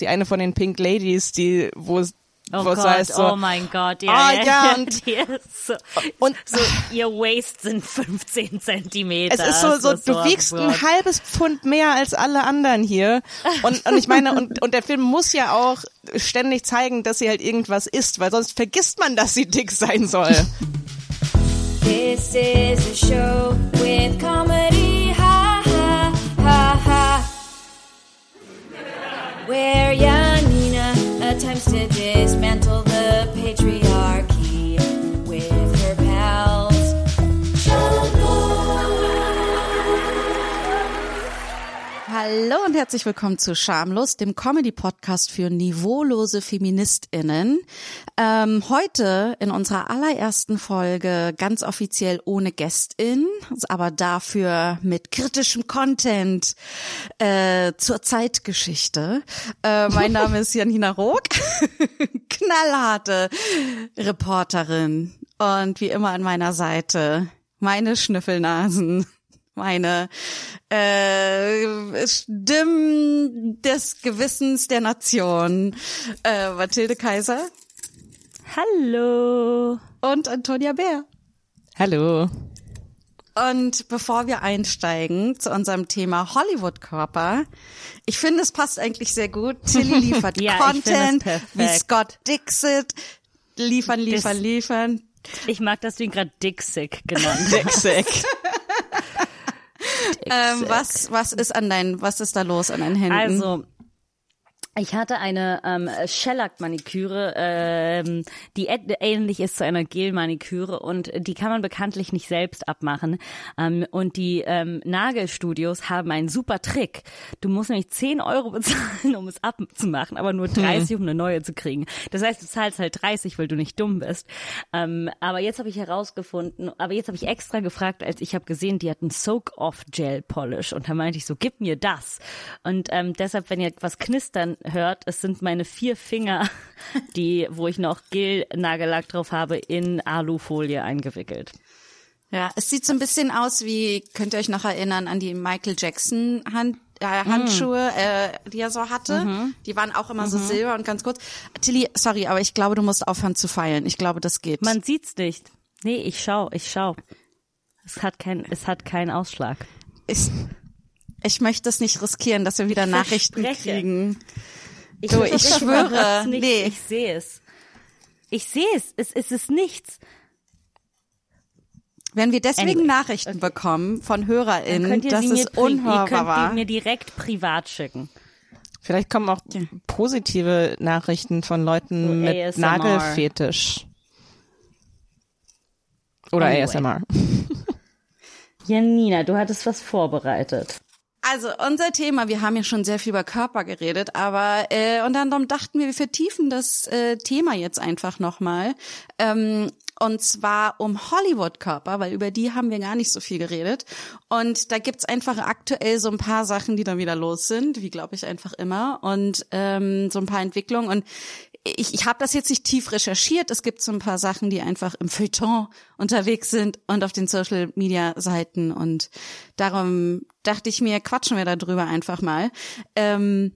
die eine von den Pink Ladies, die, wo Oh Gott, heißt so, oh mein Gott, ja, Ah, ja, ja, und- die ist so, und so, ihr Waist sind 15 Zentimeter. es ist so, so, Das du wiegst absurd. ein halbes Pfund mehr als alle anderen hier. Und, und ich meine, und, und der Film muss ja auch ständig zeigen, dass sie halt irgendwas isst, weil sonst vergisst man, dass sie dick sein soll. This is a show with comedy, Where Janina attempts to dismantle Hallo und herzlich willkommen zu Schamlos, dem Comedy-Podcast für niveaulose FeministInnen. Ähm, heute in unserer allerersten Folge ganz offiziell ohne Gästin, aber dafür mit kritischem Content äh, zur Zeitgeschichte. Äh, mein Name ist Janina Rook, knallharte Reporterin und wie immer an meiner Seite meine Schnüffelnasen meine äh, Stimmen des Gewissens der Nation. Äh, Mathilde Kaiser Hallo. und Antonia Bär. Hallo. Und bevor wir einsteigen zu unserem Thema Hollywood-Körper, ich finde, es passt eigentlich sehr gut. Tilly liefert Ja, Content, wie Scott Dixit. Liefern, liefern, Das- liefern. Ich mag, dass du ihn gerade Dick-Sick genannt hast. Dick Ähm, was, was ist an deinen, was ist da los an deinen Händen? Also, ich hatte eine ähm, Shellac-Maniküre, ähm, die ähnlich ist zu einer Gel-Maniküre und die kann man bekanntlich nicht selbst abmachen. Ähm, und die ähm, Nagelstudios haben einen super Trick. Du musst nämlich 10 Euro bezahlen, um es abzumachen, aber nur 30, um eine neue zu kriegen. Das heißt, du zahlst halt 30, weil du nicht dumm bist. Ähm, aber jetzt habe ich herausgefunden, aber jetzt habe ich extra gefragt, als ich habe gesehen, die hatten Soak-Off-Gel-Polish und da meinte ich so, gib mir das. Und ähm, deshalb, wenn ihr was knistern hört, es sind meine vier Finger, die, wo ich noch Gel-Nagellack drauf habe, in Alufolie eingewickelt. Ja, es sieht so ein bisschen aus wie, könnt ihr euch noch erinnern an die Michael Jackson Hand, äh, Handschuhe, äh, die er so hatte. Die waren auch immer so silber und ganz kurz. Tilly, sorry, aber ich glaube, du musst aufhören zu feilen. Ich glaube, das geht. Man sieht's nicht. Nee, ich schau, ich schau. Es hat kein, es hat keinen Ausschlag. ich, ich möchte es nicht riskieren, dass wir wieder Nachrichten verspreche. kriegen. Ich, Du, ich schwöre, nicht. nee. Ich sehe es. Ich sehe es. Es, es ist nichts. Wenn wir deswegen Anyway, Nachrichten bekommen von HörerInnen, könnt ihr dass es ihr unhörbar könnt war. die mir direkt privat schicken. Vielleicht kommen auch positive Nachrichten von Leuten So mit ASMR. Nagelfetisch. Oder Anyway. ASMR. Janina, du hattest was vorbereitet. Also unser Thema, wir haben ja schon sehr viel über Körper geredet, aber äh, und dann dachten wir, wir vertiefen das äh, Thema jetzt einfach nochmal. Ähm, und zwar um Hollywood-Körper, weil über die haben wir gar nicht so viel geredet. Und da gibt's einfach aktuell so ein paar Sachen, die dann wieder los sind, wie glaube ich einfach immer. Und ähm, so ein paar Entwicklungen. Und ich, ich habe das jetzt nicht tief recherchiert. Es gibt so ein paar Sachen, die einfach im Feuilleton unterwegs sind und auf den Social Media Seiten. Und darum dachte ich mir, quatschen wir darüber einfach mal. Ähm,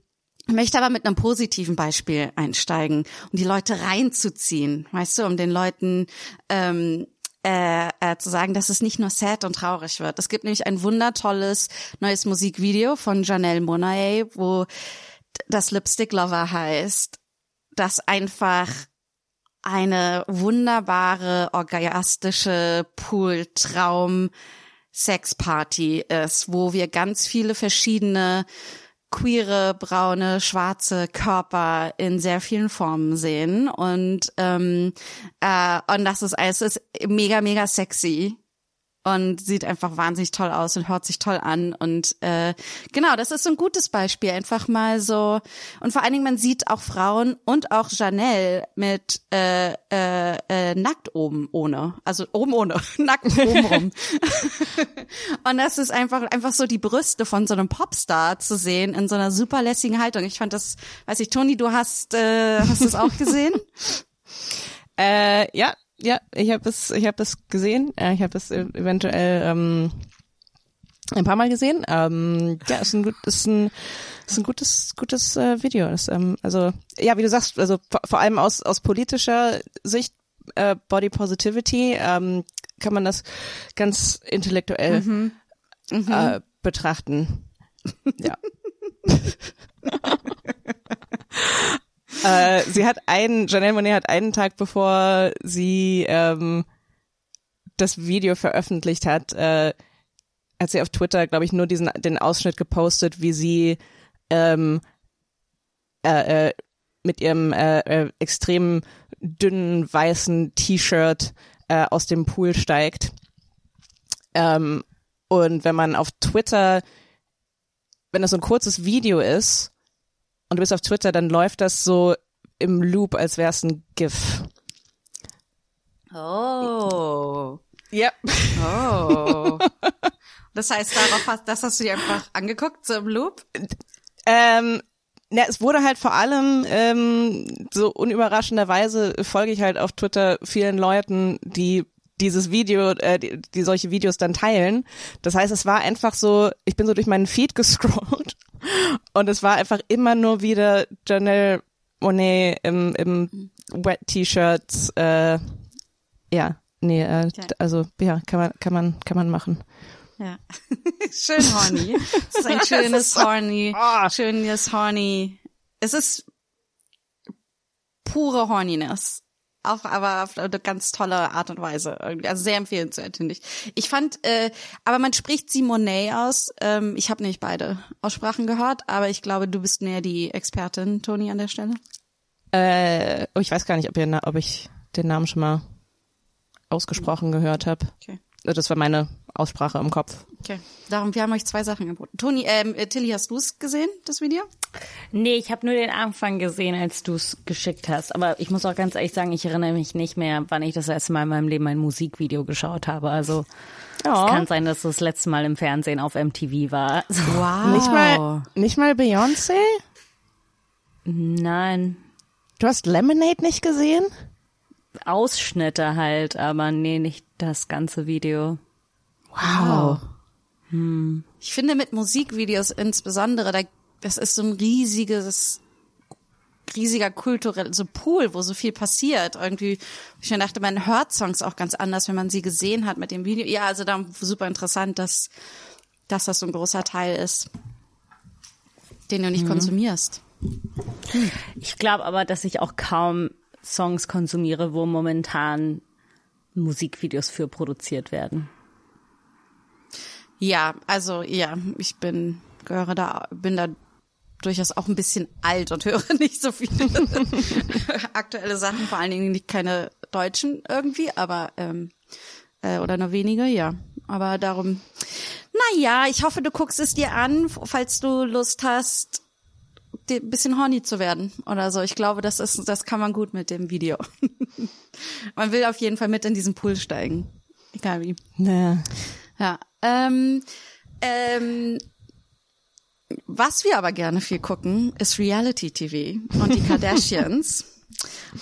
ich möchte aber mit einem positiven Beispiel einsteigen, um die Leute reinzuziehen, weißt du, um den Leuten ähm, äh, äh, zu sagen, dass es nicht nur sad und traurig wird. Es gibt nämlich ein wundertolles neues Musikvideo von Janelle Monae, wo das Lipstick Lover heißt, das einfach eine wunderbare, orgastische Pool-Traum Sexparty ist, wo wir ganz viele verschiedene queere, braune, schwarze Körper in sehr vielen Formen sehen. Und ähm, äh, und das ist es ist mega mega sexy und sieht einfach wahnsinnig toll aus und hört sich toll an. Und äh, genau das ist so ein gutes Beispiel einfach mal so. Und vor allen Dingen man sieht auch Frauen und auch Janelle mit äh, äh, äh, nackt oben ohne. Also oben ohne nackt oben rum. Und das ist einfach einfach so die Brüste von so einem Popstar zu sehen in so einer super lässigen Haltung. Ich fand das weiß ich Toni du hast äh, hast du es auch gesehen? Äh, ja, ja, ich habe es, ich habe es gesehen. Äh, ich habe es eventuell ähm, ein paar Mal gesehen. Ähm, ja, ist ein, gut, ist ein, ist ein gutes, gutes äh, Video. Das, ähm, also ja, wie du sagst, also vor, vor allem aus aus politischer Sicht äh, Body Positivity ähm, kann man das ganz intellektuell Mhm. Äh, betrachten. Ja. äh, sie hat einen, Janelle Monet hat einen Tag bevor sie ähm, das Video veröffentlicht hat, äh, hat sie auf Twitter, glaube ich, nur diesen den Ausschnitt gepostet, wie sie ähm, äh, äh, mit ihrem äh, äh, extrem dünnen weißen T-Shirt äh, aus dem Pool steigt. Ähm, und wenn man auf Twitter, wenn das so ein kurzes Video ist und du bist auf Twitter, dann läuft das so im Loop, als wäre es ein GIF. Oh. Ja. Oh. Das heißt, darauf hast, das hast du dir einfach angeguckt, so im Loop? Ähm, ja, es wurde halt vor allem ähm, so unüberraschenderweise folge ich halt auf Twitter vielen Leuten, die dieses Video, äh, die, die solche Videos dann teilen. Das heißt, es war einfach so, ich bin so durch meinen Feed gescrollt und es war einfach immer nur wieder Janelle Monet im, im Wet T-Shirts. Äh, ja, nee, äh, also ja, kann man, kann man, kann man machen. Ja. Schön horny. Es ist ein schönes horny, Ah. schönes horny. Es ist pure Horniness. Auch aber auf eine ganz tolle Art und Weise. irgendwie. Also sehr empfehlenswert, finde ich. Ich fand, äh, aber man spricht sie Monet aus. Ähm, ich habe nicht beide Aussprachen gehört, aber ich glaube, du bist näher die Expertin, Toni, an der Stelle. Äh, oh, ich weiß gar nicht, ob, ihr, ob ich den Namen schon mal ausgesprochen gehört habe. Okay. Das war meine Aussprache im Kopf. Okay. Darum, wir haben euch zwei Sachen geboten. Toni, ähm, äh, Tilly, hast du es gesehen, das Video? Nee, ich habe nur den Anfang gesehen, als du es geschickt hast. Aber ich muss auch ganz ehrlich sagen, ich erinnere mich nicht mehr, wann ich das erste Mal in meinem Leben ein Musikvideo geschaut habe. Also Ja. es kann sein, dass das letzte Mal im Fernsehen auf MTV war. So, Wow. Nicht mal, nicht mal Beyoncé? nein, Du hast Lemonade nicht gesehen? Ausschnitte halt, aber nee, nicht das ganze Video. Wow. Ich finde mit Musikvideos insbesondere, da, das ist so ein riesiges, riesiger kulturell, so Pool, wo so viel passiert. Irgendwie, ich mir dachte, man hört Songs auch ganz anders, wenn man sie gesehen hat mit dem Video. Ja, also da super interessant, dass, dass das so ein großer Teil ist, den du nicht konsumierst. Ich glaube aber, dass ich auch kaum Songs konsumiere, wo momentan Musikvideos für produziert werden. Ja, also ja, ich bin gehöre da, bin da durchaus auch ein bisschen alt und höre nicht so viele aktuelle Sachen, vor allen Dingen nicht keine deutschen irgendwie, aber ähm, äh, oder nur wenige, ja. Aber darum, na ja, ich hoffe, du guckst es dir an, falls du Lust hast, ein bisschen horny zu werden oder so. Ich glaube, das ist, das kann man gut mit dem Video. man will auf jeden Fall mit in diesen Pool steigen, egal wie. Naja. Ja. Ähm, ähm, was wir aber gerne viel gucken, ist Reality TV und die Kardashians.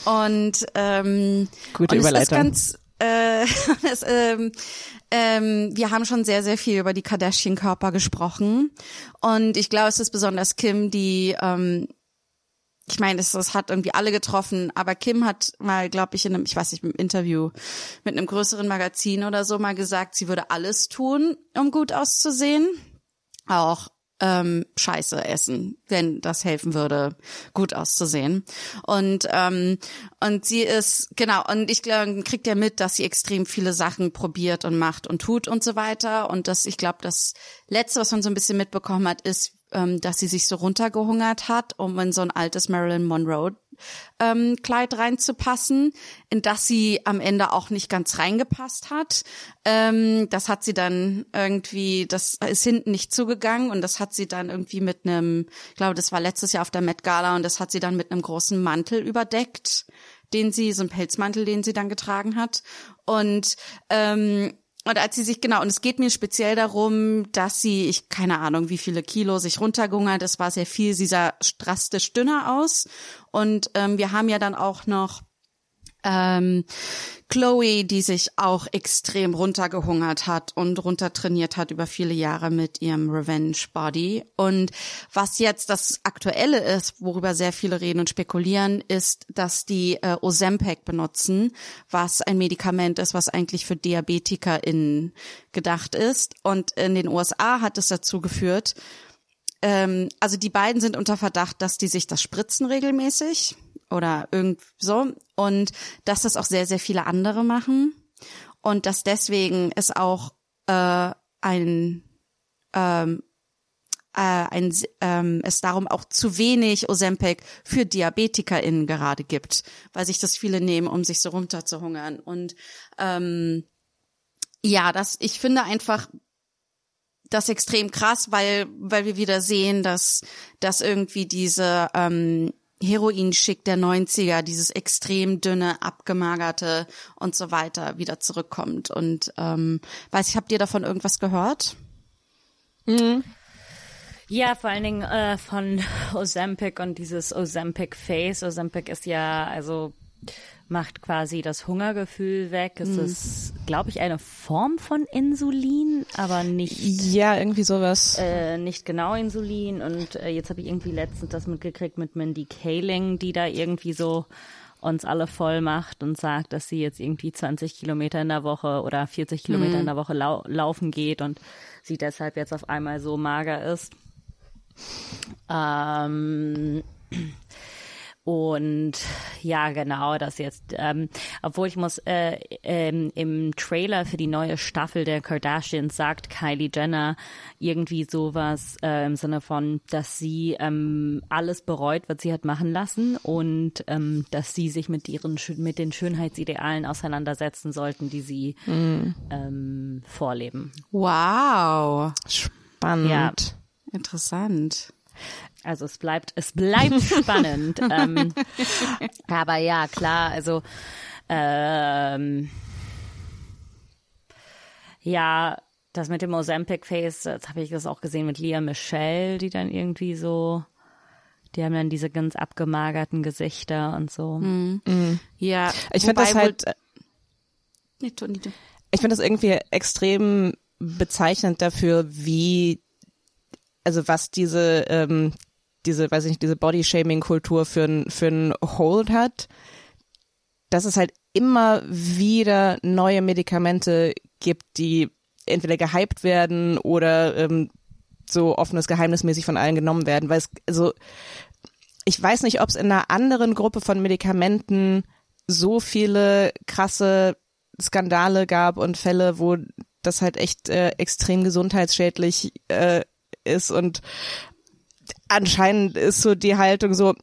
und ähm, Gute und es ist Überleitung. ganz, äh, es, ähm, ähm, wir haben schon sehr, sehr viel über die Kardashian-Körper gesprochen. Und ich glaube, es ist besonders Kim, die ähm, ich meine, es, es hat irgendwie alle getroffen, aber Kim hat mal, glaube ich, in einem, ich weiß nicht, im Interview mit einem größeren Magazin oder so mal gesagt, sie würde alles tun, um gut auszusehen. Auch ähm, Scheiße essen, wenn das helfen würde, gut auszusehen. Und ähm, und sie ist genau und ich glaube, kriegt ja mit, dass sie extrem viele Sachen probiert und macht und tut und so weiter. Und das, ich glaube, das letzte, was man so ein bisschen mitbekommen hat, ist, ähm, dass sie sich so runtergehungert hat, um in so ein altes Marilyn Monroe ähm, Kleid reinzupassen, in das sie am Ende auch nicht ganz reingepasst hat. Ähm, das hat sie dann irgendwie, das ist hinten nicht zugegangen und das hat sie dann irgendwie mit einem, ich glaube, das war letztes Jahr auf der Met Gala und das hat sie dann mit einem großen Mantel überdeckt, den sie, so ein Pelzmantel, den sie dann getragen hat. Und ähm, und als sie sich, genau, und es geht mir speziell darum, dass sie, ich keine Ahnung, wie viele Kilo sich runtergehungert, es war sehr viel, sie sah drastisch dünner aus. Und ähm, wir haben ja dann auch noch Ähm, Chloe, die sich auch extrem runtergehungert hat und runtertrainiert hat über viele Jahre mit ihrem Revenge Body. Und was jetzt das Aktuelle ist, worüber sehr viele reden und spekulieren, ist, dass die äh, Ozempic benutzen, was ein Medikament ist, was eigentlich für DiabetikerInnen gedacht ist. Und in den USA hat es dazu geführt, ähm, also die beiden sind unter Verdacht, dass die sich das spritzen regelmäßig oder irgend so und dass das auch sehr sehr viele andere machen und dass deswegen es auch äh, ein ähm, äh, ein, ähm, es darum auch zu wenig Ozempic für DiabetikerInnen gerade gibt, weil sich das viele nehmen, um sich so runterzuhungern. Und ähm, ja, das, ich finde einfach das extrem krass, weil, weil wir wieder sehen, dass, dass irgendwie diese ähm, Heroin-Schick der 90er, dieses extrem dünne, abgemagerte und so weiter wieder zurückkommt. Und ähm, weiß ich, habt ihr davon irgendwas gehört? Ja, vor allen Dingen äh, von Ozempic und dieses Ozempic Face. Ozempic ist ja, also macht quasi das Hungergefühl weg. Es ist, glaube ich, eine Form von Insulin, aber nicht Ja, irgendwie sowas. äh, nicht genau Insulin. Und äh, jetzt habe ich irgendwie letztens das mitgekriegt mit Mindy Kaling, die da irgendwie so uns alle voll macht und sagt, dass sie jetzt irgendwie 20 Kilometer in der Woche oder 40 Kilometer in der Woche lau laufen geht und sie deshalb jetzt auf einmal so mager ist. Ähm, und ja, genau, das jetzt, ähm, obwohl ich muss, äh, ähm, im Trailer für die neue Staffel der Kardashians sagt Kylie Jenner irgendwie sowas äh, im Sinne von, dass sie ähm, alles bereut, was sie hat machen lassen und ähm, dass sie sich mit ihren mit den Schönheitsidealen auseinandersetzen sollten, die sie ähm, vorleben. Wow, Spannend. Ja. interessant. Also es bleibt, es bleibt spannend. ähm, aber ja, klar, also ähm, ja, das mit dem Ozempic Face, das habe ich das auch gesehen mit Leah Michelle, die dann irgendwie so, die haben dann diese ganz abgemagerten Gesichter und so. Ja, Ich finde das halt, Nee, du. ich finde das irgendwie extrem bezeichnend dafür, wie, also was diese, ähm, diese, weiß ich nicht, diese Body-Shaming-Kultur für ein, für ein Hold hat, dass es halt immer wieder neue Medikamente gibt, die entweder gehypt werden oder ähm, so offenes geheimnismäßig von allen genommen werden, weil es, also ich weiß nicht, ob es in einer anderen Gruppe von Medikamenten so viele krasse Skandale gab und Fälle, wo das halt echt äh, extrem gesundheitsschädlich äh, ist und anscheinend ist so die Haltung so,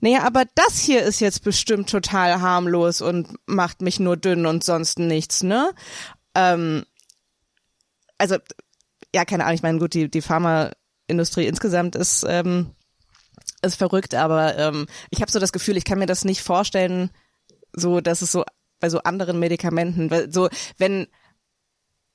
naja, aber das hier ist jetzt bestimmt total harmlos und macht mich nur dünn und sonst nichts, ne? Ähm, also, ja, keine Ahnung, ich meine, gut, die, die Pharmaindustrie insgesamt ist, ähm, ist verrückt, aber ähm, ich habe so das Gefühl, ich kann mir das nicht vorstellen, so, dass es so bei so anderen Medikamenten, weil so, wenn,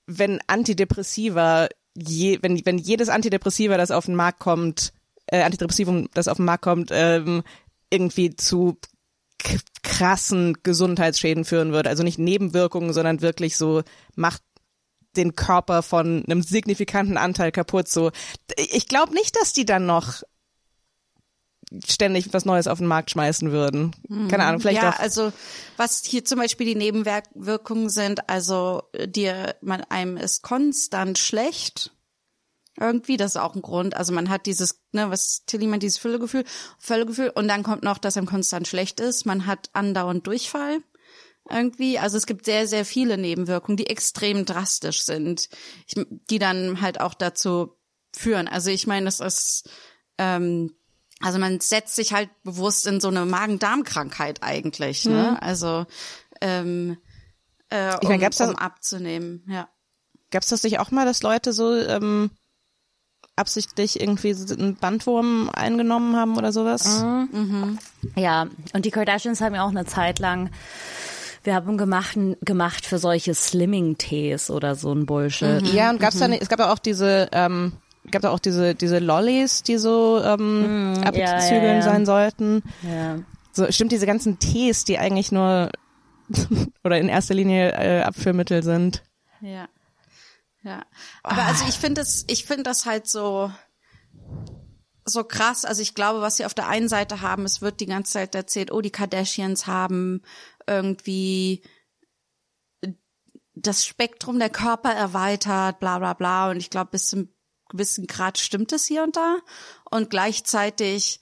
wenn Antidepressiva, je, wenn, wenn jedes Antidepressiva, das auf den Markt kommt, äh, Antidepressivum, das auf den Markt kommt, ähm, irgendwie zu krassen Gesundheitsschäden führen würde. Also nicht Nebenwirkungen, sondern wirklich so macht den Körper von einem signifikanten Anteil kaputt. So, ich glaube nicht, dass die dann noch ständig was Neues auf den Markt schmeißen würden. Keine Ahnung, vielleicht ja, auch. also was hier zum Beispiel die Nebenwirkungen sind, also äh, dir, man einem ist konstant schlecht. Irgendwie, das ist auch ein Grund. Also man hat dieses, ne, was Tilly meint, dieses Völlegefühl, Völlegefühl und dann kommt noch, dass einem konstant schlecht ist. Man hat andauernd Durchfall irgendwie. Also es gibt sehr, sehr viele Nebenwirkungen, die extrem drastisch sind, ich, die dann halt auch dazu führen. Also ich meine, das ist, ähm, also man setzt sich halt bewusst in so eine Magen-Darm-Krankheit eigentlich, ne? Also ähm, äh, Ich mein, um, gab's da- um abzunehmen, ja. Gab's das nicht auch mal, dass Leute so ähm, absichtlich irgendwie einen Bandwurm eingenommen haben oder sowas? Ja, und die Kardashians haben ja auch eine Zeit lang Werbung gemacht, gemacht für solche Slimming-Tees oder so ein Bullshit. Ja, und gab's da nicht, es gab ja auch diese, ähm, gab da auch diese, diese Lollis, die so ähm, abzügeln ja, ja. sein sollten. Ja. So, stimmt, diese ganzen Tees, die eigentlich nur oder in erster Linie äh, Abführmittel sind. Ja. Ja. Aber also ich finde es, ich finde das halt so, so krass. Also ich glaube, was sie auf der einen Seite haben, es wird die ganze Zeit erzählt, oh, die Kardashians haben irgendwie das Spektrum der Körper erweitert, bla bla bla. Und ich glaube, bis zum gewissen Grad stimmt es hier und da. Und gleichzeitig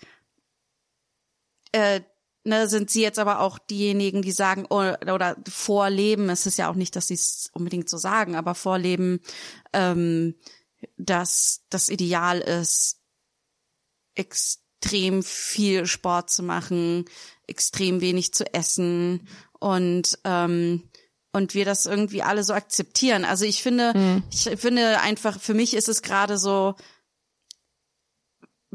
äh, ne, sind sie jetzt aber auch diejenigen, die sagen, oder, oder vorleben, es ist ja auch nicht, dass sie es unbedingt so sagen, aber vorleben, ähm, dass das Ideal ist, extrem viel Sport zu machen, extrem wenig zu essen und ähm, und wir das irgendwie alle so akzeptieren. Also ich finde, mhm. ich finde einfach, für mich ist es gerade so,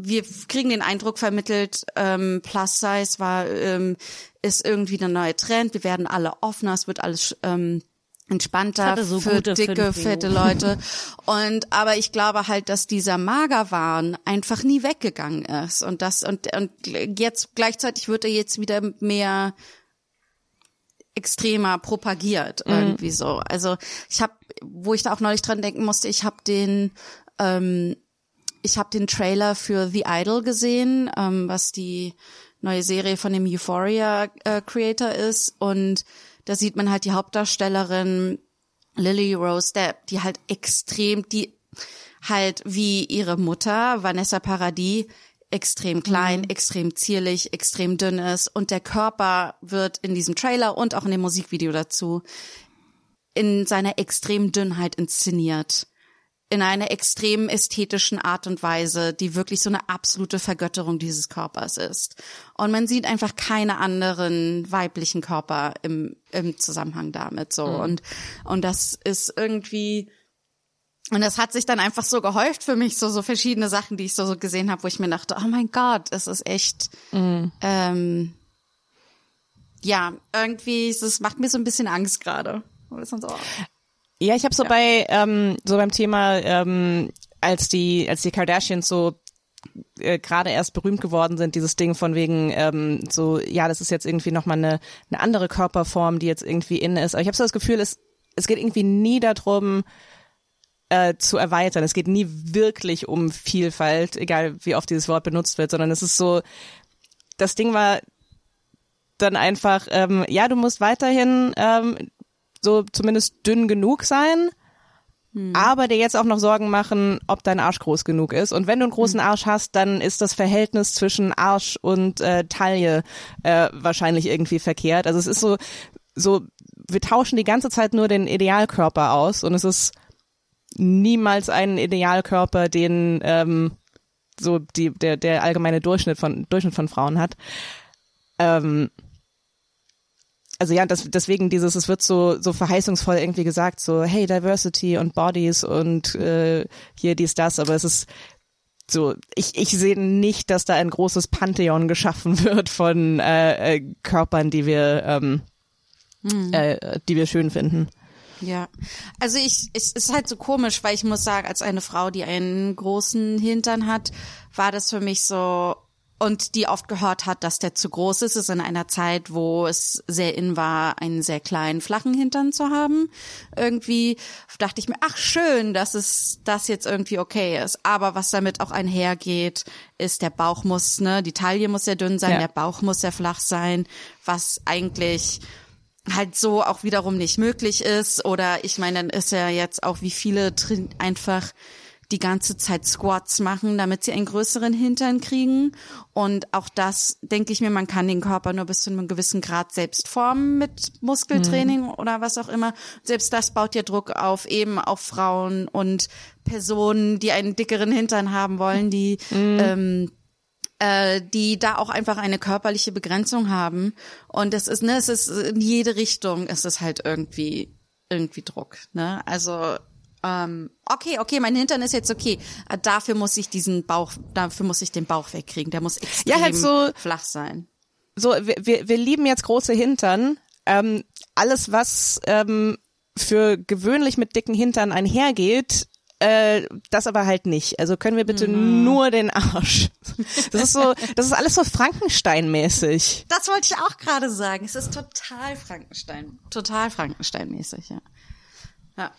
wir kriegen den Eindruck vermittelt, ähm, Plus Size war ähm, ist irgendwie der neue Trend. Wir werden alle offener, es wird alles ähm, entspannter so für dicke, fette Leute. Und aber ich glaube halt, dass dieser Magerwahn einfach nie weggegangen ist und das und und jetzt gleichzeitig wird er jetzt wieder mehr extremer propagiert mhm. irgendwie so. Also ich habe, wo ich da auch neulich dran denken musste, ich habe den ähm, ich habe den Trailer für The Idol gesehen, ähm, was die neue Serie von dem Euphoria äh, Creator ist. Und da sieht man halt die Hauptdarstellerin Lily Rose Depp, die halt extrem, die halt wie ihre Mutter Vanessa Paradis extrem klein, mhm. extrem zierlich, extrem dünn ist. Und der Körper wird in diesem Trailer und auch in dem Musikvideo dazu in seiner extremen Dünnheit inszeniert in einer extrem ästhetischen Art und Weise, die wirklich so eine absolute Vergötterung dieses Körpers ist. Und man sieht einfach keine anderen weiblichen Körper im, im Zusammenhang damit so. Mhm. Und, und das ist irgendwie, und das hat sich dann einfach so gehäuft für mich, so, so verschiedene Sachen, die ich so, so gesehen habe, wo ich mir dachte, oh mein Gott, es ist echt, mhm. ähm, ja, irgendwie, es macht mir so ein bisschen Angst gerade. So, ja, ich habe so ja. bei ähm, so beim Thema, ähm, als die als die Kardashians so äh, gerade erst berühmt geworden sind, dieses Ding von wegen ähm, so, ja, das ist jetzt irgendwie nochmal eine, eine andere Körperform, die jetzt irgendwie in ist. Aber ich habe so das Gefühl, es, es geht irgendwie nie darum, äh, zu erweitern. Es geht nie wirklich um Vielfalt, egal wie oft dieses Wort benutzt wird, sondern es ist so, das Ding war dann einfach, ähm, ja, du musst weiterhin ähm, so zumindest dünn genug sein, hm. aber dir jetzt auch noch Sorgen machen, ob dein Arsch groß genug ist. Und wenn du einen großen hm. Arsch hast, dann ist das Verhältnis zwischen Arsch und äh, Taille äh, wahrscheinlich irgendwie verkehrt. Also es ist so, so, wir tauschen die ganze Zeit nur den Idealkörper aus und es ist niemals ein Idealkörper, den ähm, so die, der, der allgemeine Durchschnitt von, Durchschnitt von Frauen hat. Ähm, also ja, das, deswegen dieses, es wird so, so verheißungsvoll irgendwie gesagt, so, hey, Diversity und Bodies und äh, hier dies, das, aber es ist so, ich, ich sehe nicht, dass da ein großes Pantheon geschaffen wird von äh, äh, Körpern, die wir, ähm, hm. äh, die wir schön finden. Ja, also ich, es ist halt so komisch, weil ich muss sagen, als eine Frau, die einen großen Hintern hat, war das für mich so, und die oft gehört hat, dass der zu groß ist. Es ist in einer Zeit, wo es sehr in war, einen sehr kleinen, flachen Hintern zu haben. Irgendwie dachte ich mir, ach schön, dass es das jetzt irgendwie okay ist. Aber was damit auch einhergeht, ist der Bauch muss, ne, die Taille muss sehr dünn sein, ja. der Bauch muss sehr flach sein, was eigentlich halt so auch wiederum nicht möglich ist. Oder ich meine, dann ist ja jetzt auch wie viele einfach die ganze Zeit Squats machen, damit sie einen größeren Hintern kriegen. Und auch das, denke ich mir, man kann den Körper nur bis zu einem gewissen Grad selbst formen mit Muskeltraining mhm. oder was auch immer. Selbst das baut ja Druck auf eben auf Frauen und Personen, die einen dickeren Hintern haben wollen, die mhm. ähm, äh, die da auch einfach eine körperliche Begrenzung haben. Und es ist, ne, es ist in jede Richtung ist es halt irgendwie irgendwie Druck. Ne? Also ähm, okay, okay, mein Hintern ist jetzt okay. Äh, dafür muss ich diesen Bauch, dafür muss ich den Bauch wegkriegen. Der muss extrem ja, halt so, flach sein. So, wir, wir, wir lieben jetzt große Hintern. Ähm, alles, was ähm, für gewöhnlich mit dicken Hintern einhergeht, äh, das aber halt nicht. Also können wir bitte nur den Arsch. Das ist so, das ist alles so Frankenstein-mäßig. Das wollte ich auch gerade sagen. Es ist total Frankenstein. Total Frankenstein-mäßig, ja. Ja.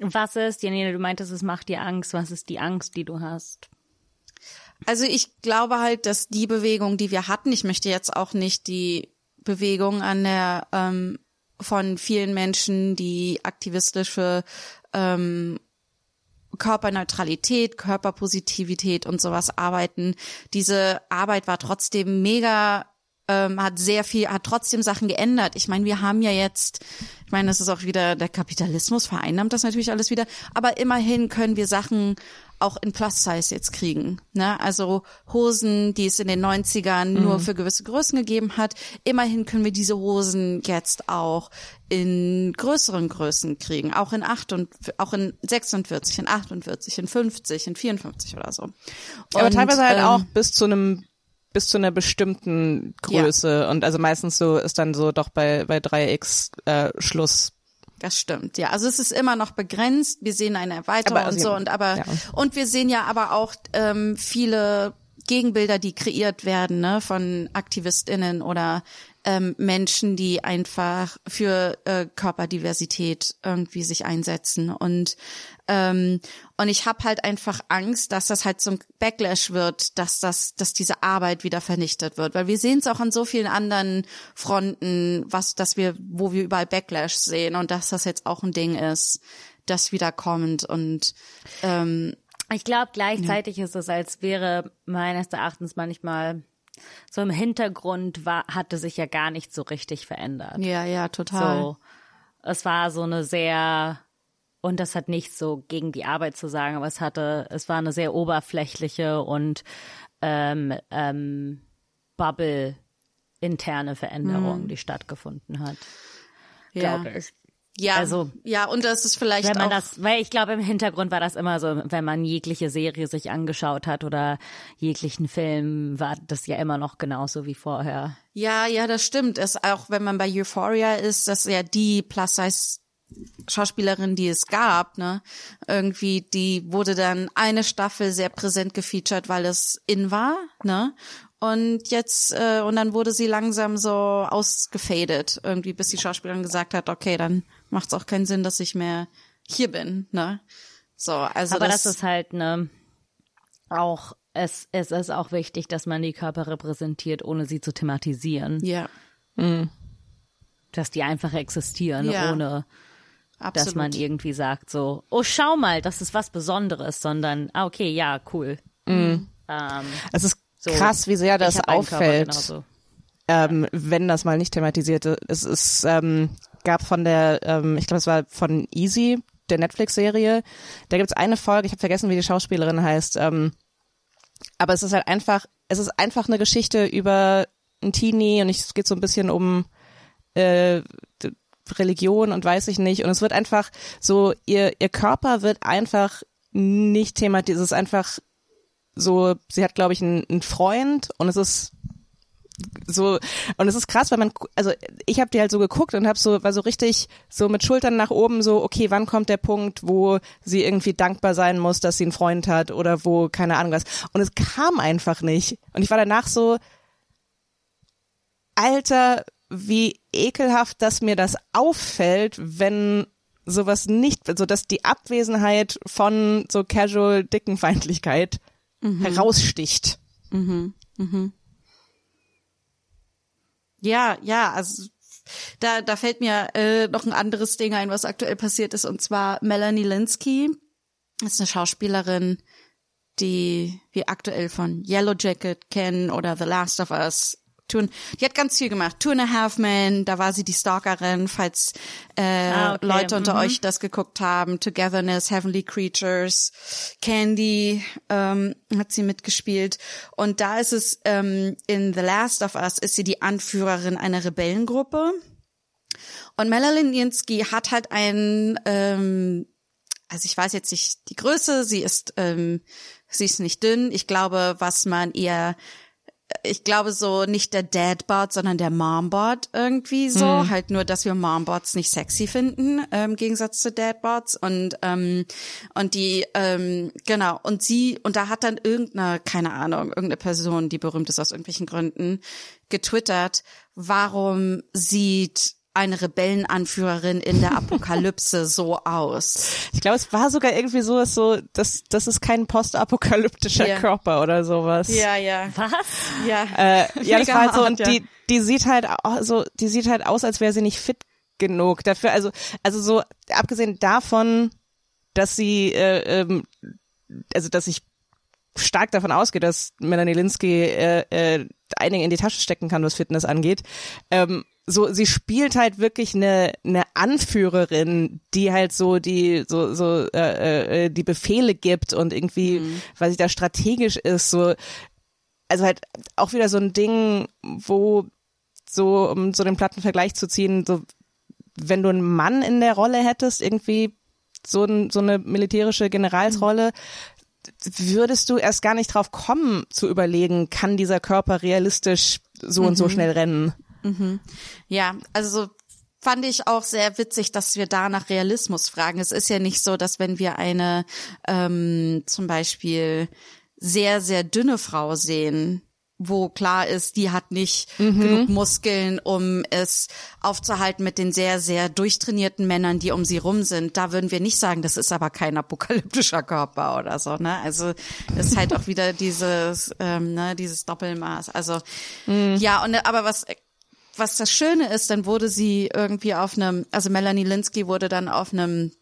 Was ist, Janine, du meintest, es macht dir Angst. Was ist die Angst, die du hast? Also ich glaube halt, dass die Bewegung, die wir hatten, ich möchte jetzt auch nicht die Bewegung an der ähm, von vielen Menschen, die aktivistisch für ähm, Körperneutralität, Körperpositivität und sowas arbeiten. Diese Arbeit war trotzdem mega ähm, hat sehr viel, hat trotzdem Sachen geändert. Ich meine, wir haben ja jetzt, ich meine, das ist auch wieder, der Kapitalismus vereinnahmt das natürlich alles wieder, aber immerhin können wir Sachen auch in Plus-Size jetzt kriegen. Ne? Also Hosen, die es in den 90ern nur für gewisse Größen gegeben hat, immerhin können wir diese Hosen jetzt auch in größeren Größen kriegen, auch in 8 und auch in 46, in 48, in 50, in 54 oder so. Aber Und, teilweise halt ähm, auch bis zu einem bis zu einer bestimmten Größe und also meistens so ist dann so doch bei bei 3x äh, Schluss. Das stimmt, ja. Also es ist immer noch begrenzt. Wir sehen eine Erweiterung Aber also und so ja, und aber ja. und wir sehen ja aber auch ähm, viele Gegenbilder, die kreiert werden, ne, von AktivistInnen oder ähm, Menschen, die einfach für äh, Körperdiversität irgendwie sich einsetzen und ähm, und ich habe halt einfach Angst, dass das halt so ein Backlash wird, dass das, dass diese Arbeit wieder vernichtet wird, weil wir sehen es auch an so vielen anderen Fronten, was, dass wir, wo wir überall Backlash sehen und dass das jetzt auch ein Ding ist, das wieder kommt und ähm, Ich glaube, gleichzeitig ist es, als wäre meines Erachtens manchmal so im Hintergrund war, hatte sich ja gar nicht so richtig verändert. ja, ja, total. So, es war so eine sehr, und das hat nichts so gegen die Arbeit zu sagen, aber es hatte, es war eine sehr oberflächliche und ähm, ähm, Bubble interne Veränderung, die stattgefunden hat. Ja. Glaube ich. Ja, Also, ja, und das ist vielleicht Wenn man auch das, weil ich glaube, im Hintergrund war das immer so, wenn man jegliche Serie sich angeschaut hat oder jeglichen Film, war das ja immer noch genauso wie vorher. Ja, ja, das stimmt. Es auch, wenn man bei Euphoria ist, das ist ja die Plus-Size Schauspielerin, die es gab, ne? Irgendwie, die wurde dann eine Staffel sehr präsent gefeatured, weil es in war, ne? Und jetzt, äh, und dann wurde sie langsam so ausgefadet, irgendwie, bis die Schauspielerin gesagt hat, okay, dann macht's auch keinen Sinn, dass ich mehr hier bin, ne? So, also Aber das, das, ist halt ne auch es es ist auch wichtig, dass man die Körper repräsentiert, ohne sie zu thematisieren, ja, dass die einfach existieren, Ja, ohne absolut. dass man irgendwie sagt so, oh schau mal, das ist was Besonderes, sondern ah okay, ja cool. Ähm, Es ist so, krass, wie sehr das Körper auffällt. genauso. ähm, wenn das mal nicht thematisiert ist. Es ist, ähm, gab von der, ähm, ich glaube, es war von Easy, der Netflix-Serie, da gibt's eine Folge, ich habe vergessen, wie die Schauspielerin heißt, ähm, aber es ist halt einfach, es ist einfach eine Geschichte über ein Teenie und ich, es geht so ein bisschen um äh, Religion und weiß ich nicht. Und es wird einfach so, ihr, ihr Körper wird einfach nicht thematisiert, es ist einfach so, sie hat, glaube ich, einen, einen Freund und es ist so und es ist krass, weil man also ich habe die halt so geguckt und habe so war so richtig so mit Schultern nach oben so okay, wann kommt der Punkt, wo sie irgendwie dankbar sein muss, dass sie einen Freund hat oder wo keine Ahnung was. Und es kam einfach nicht. Und ich war danach so Alter, wie ekelhaft, dass mir das auffällt, wenn sowas nicht, also dass die Abwesenheit von so casual Dickenfeindlichkeit heraussticht. Ja, ja, also da, da fällt mir äh, noch ein anderes Ding ein, was aktuell passiert ist, und zwar Melanie Linsky. Das ist eine Schauspielerin, die wir aktuell von Yellow Jacket kennen oder The Last of Us. And- die hat ganz viel gemacht. Two and a Half Men, da war sie die Stalkerin, falls äh, Ah, okay, Leute unter mhm. euch das geguckt haben. Togetherness, Heavenly Creatures, Candy ähm, hat sie mitgespielt. Und da ist es ähm, in The Last of Us ist sie die Anführerin einer Rebellengruppe. Und Melanie Linsky hat halt ein, ähm, also ich weiß jetzt nicht die Größe, sie ist, ähm, sie ist nicht dünn. Ich glaube, was man eher ich glaube so nicht der Dadbot, sondern der Mombot irgendwie so. Hm. Halt nur, dass wir Mombots nicht sexy finden, ähm, im Gegensatz zu Dadbots. Und, ähm, und die, ähm, genau, und sie, und da hat dann irgendeine, keine Ahnung, irgendeine Person, die berühmt ist aus irgendwelchen Gründen, getwittert, warum sieht eine Rebellenanführerin in der Apokalypse so aus? Ich glaube, es war sogar irgendwie so, dass so, das, das ist kein postapokalyptischer Ja. Körper oder sowas. ja. Was? Ja. Äh, ja, das war halt so, und ja. die, die sieht halt au- so, die sieht halt aus, als wäre sie nicht fit genug dafür. Also, also so, abgesehen davon, dass sie, äh, ähm, also dass ich stark davon ausgehe, dass Melanie Linsky äh, äh, einigen in die Tasche stecken kann, was Fitness angeht. Ähm, so, sie spielt halt wirklich eine, eine Anführerin, die halt so die so so äh, äh, die Befehle gibt und irgendwie, weil sie da strategisch ist, so also halt auch wieder so ein Ding, wo so, um so den platten Vergleich zu ziehen, so, wenn du einen Mann in der Rolle hättest, irgendwie so, ein, so eine militärische Generalsrolle, würdest du erst gar nicht drauf kommen zu überlegen, kann dieser Körper realistisch so und so schnell rennen? Ja, also so fand ich auch sehr witzig, dass wir da nach Realismus fragen. Es ist ja nicht so, dass wenn wir eine ähm, zum Beispiel sehr, sehr dünne Frau sehen, wo klar ist, die hat nicht genug Muskeln, um es aufzuhalten mit den sehr, sehr durchtrainierten Männern, die um sie rum sind. Da würden wir nicht sagen, das ist aber kein apokalyptischer Körper oder so. Ne? Also ist halt auch wieder dieses, ähm, ne, dieses Doppelmaß. Also ja, und aber was was das Schöne ist, dann wurde sie irgendwie auf einem, also Melanie Linsky wurde dann auf einem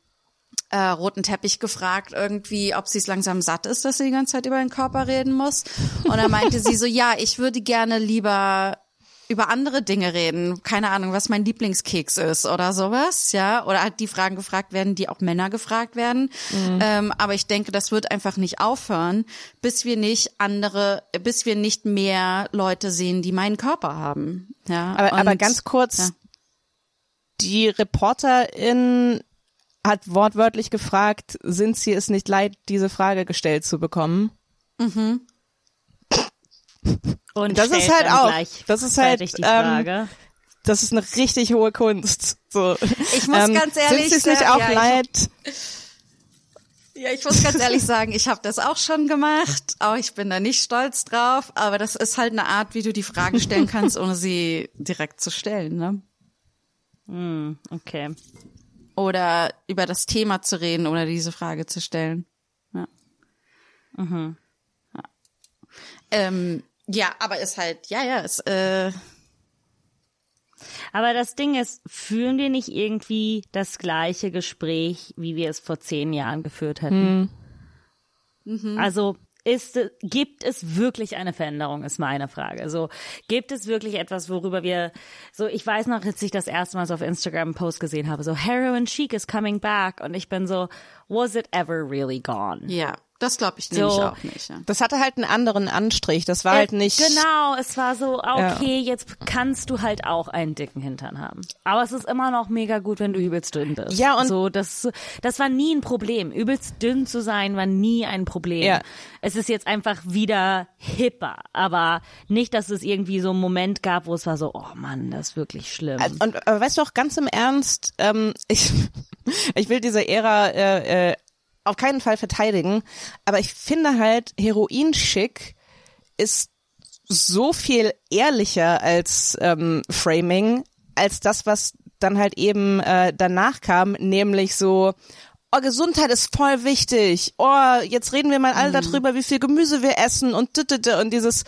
äh, roten Teppich gefragt, irgendwie, ob sie es langsam satt ist, dass sie die ganze Zeit über den Körper reden muss. Und dann meinte sie so, ja, ich würde gerne lieber über andere Dinge reden. Keine Ahnung, was mein Lieblingskeks ist oder sowas, ja. Oder halt die Fragen gefragt werden, die auch Männer gefragt werden. Ähm, aber ich denke, das wird einfach nicht aufhören, bis wir nicht andere, bis wir nicht mehr Leute sehen, die meinen Körper haben. Ja. Aber, Und- aber ganz kurz, ja. die Reporterin hat wortwörtlich gefragt, sind sie es nicht leid, diese Frage gestellt zu bekommen? Und Das ist halt auch- das ist halt, ähm. Das ist eine richtig hohe Kunst. So. Ich muss ganz ehrlich sind es nicht sagen, auch ja, ich- leid? Ja, ich muss ganz ehrlich sagen, ich habe das auch schon gemacht. Auch ich bin da nicht stolz drauf, aber das ist halt eine Art, wie du die Fragen stellen kannst, ohne sie direkt zu stellen, ne? Hm, okay. Oder über das Thema zu reden oder diese Frage zu stellen. Ja. Ja. Ähm, ja, aber ist halt, ja, ja, ist, äh, Aber das Ding ist, führen wir nicht irgendwie das gleiche Gespräch, wie wir es vor zehn Jahren geführt hätten? Also ist, gibt es wirklich eine Veränderung, ist meine Frage. So, gibt es wirklich etwas, worüber wir, so, ich weiß noch, als ich das erste Mal so auf Instagram einen Post gesehen habe, so, Heroin Chic is coming back. Und ich bin so, was it ever really gone? ja, das glaube ich nämlich So. auch nicht. Ja. Das hatte halt einen anderen Anstrich. Das war halt nicht. Genau, es war so, okay, jetzt kannst du halt auch einen dicken Hintern haben. Aber es ist immer noch mega gut, wenn du übelst dünn bist. Ja, und- so, das, das war nie ein Problem. Übelst dünn zu sein war nie ein Problem. Ja. Es ist jetzt einfach wieder hipper, aber nicht, dass es irgendwie so einen Moment gab, wo es war so, oh Mann, das ist wirklich schlimm. Und aber weißt du auch ganz im Ernst, ähm, ich, ich will diese Ära äh, äh, auf keinen Fall verteidigen, aber ich finde halt, Heroin-Schick ist so viel ehrlicher als ähm, Framing, als das, was dann halt eben äh, danach kam, nämlich so, oh, Gesundheit ist voll wichtig, oh, jetzt reden wir mal alle darüber, wie viel Gemüse wir essen und und dieses,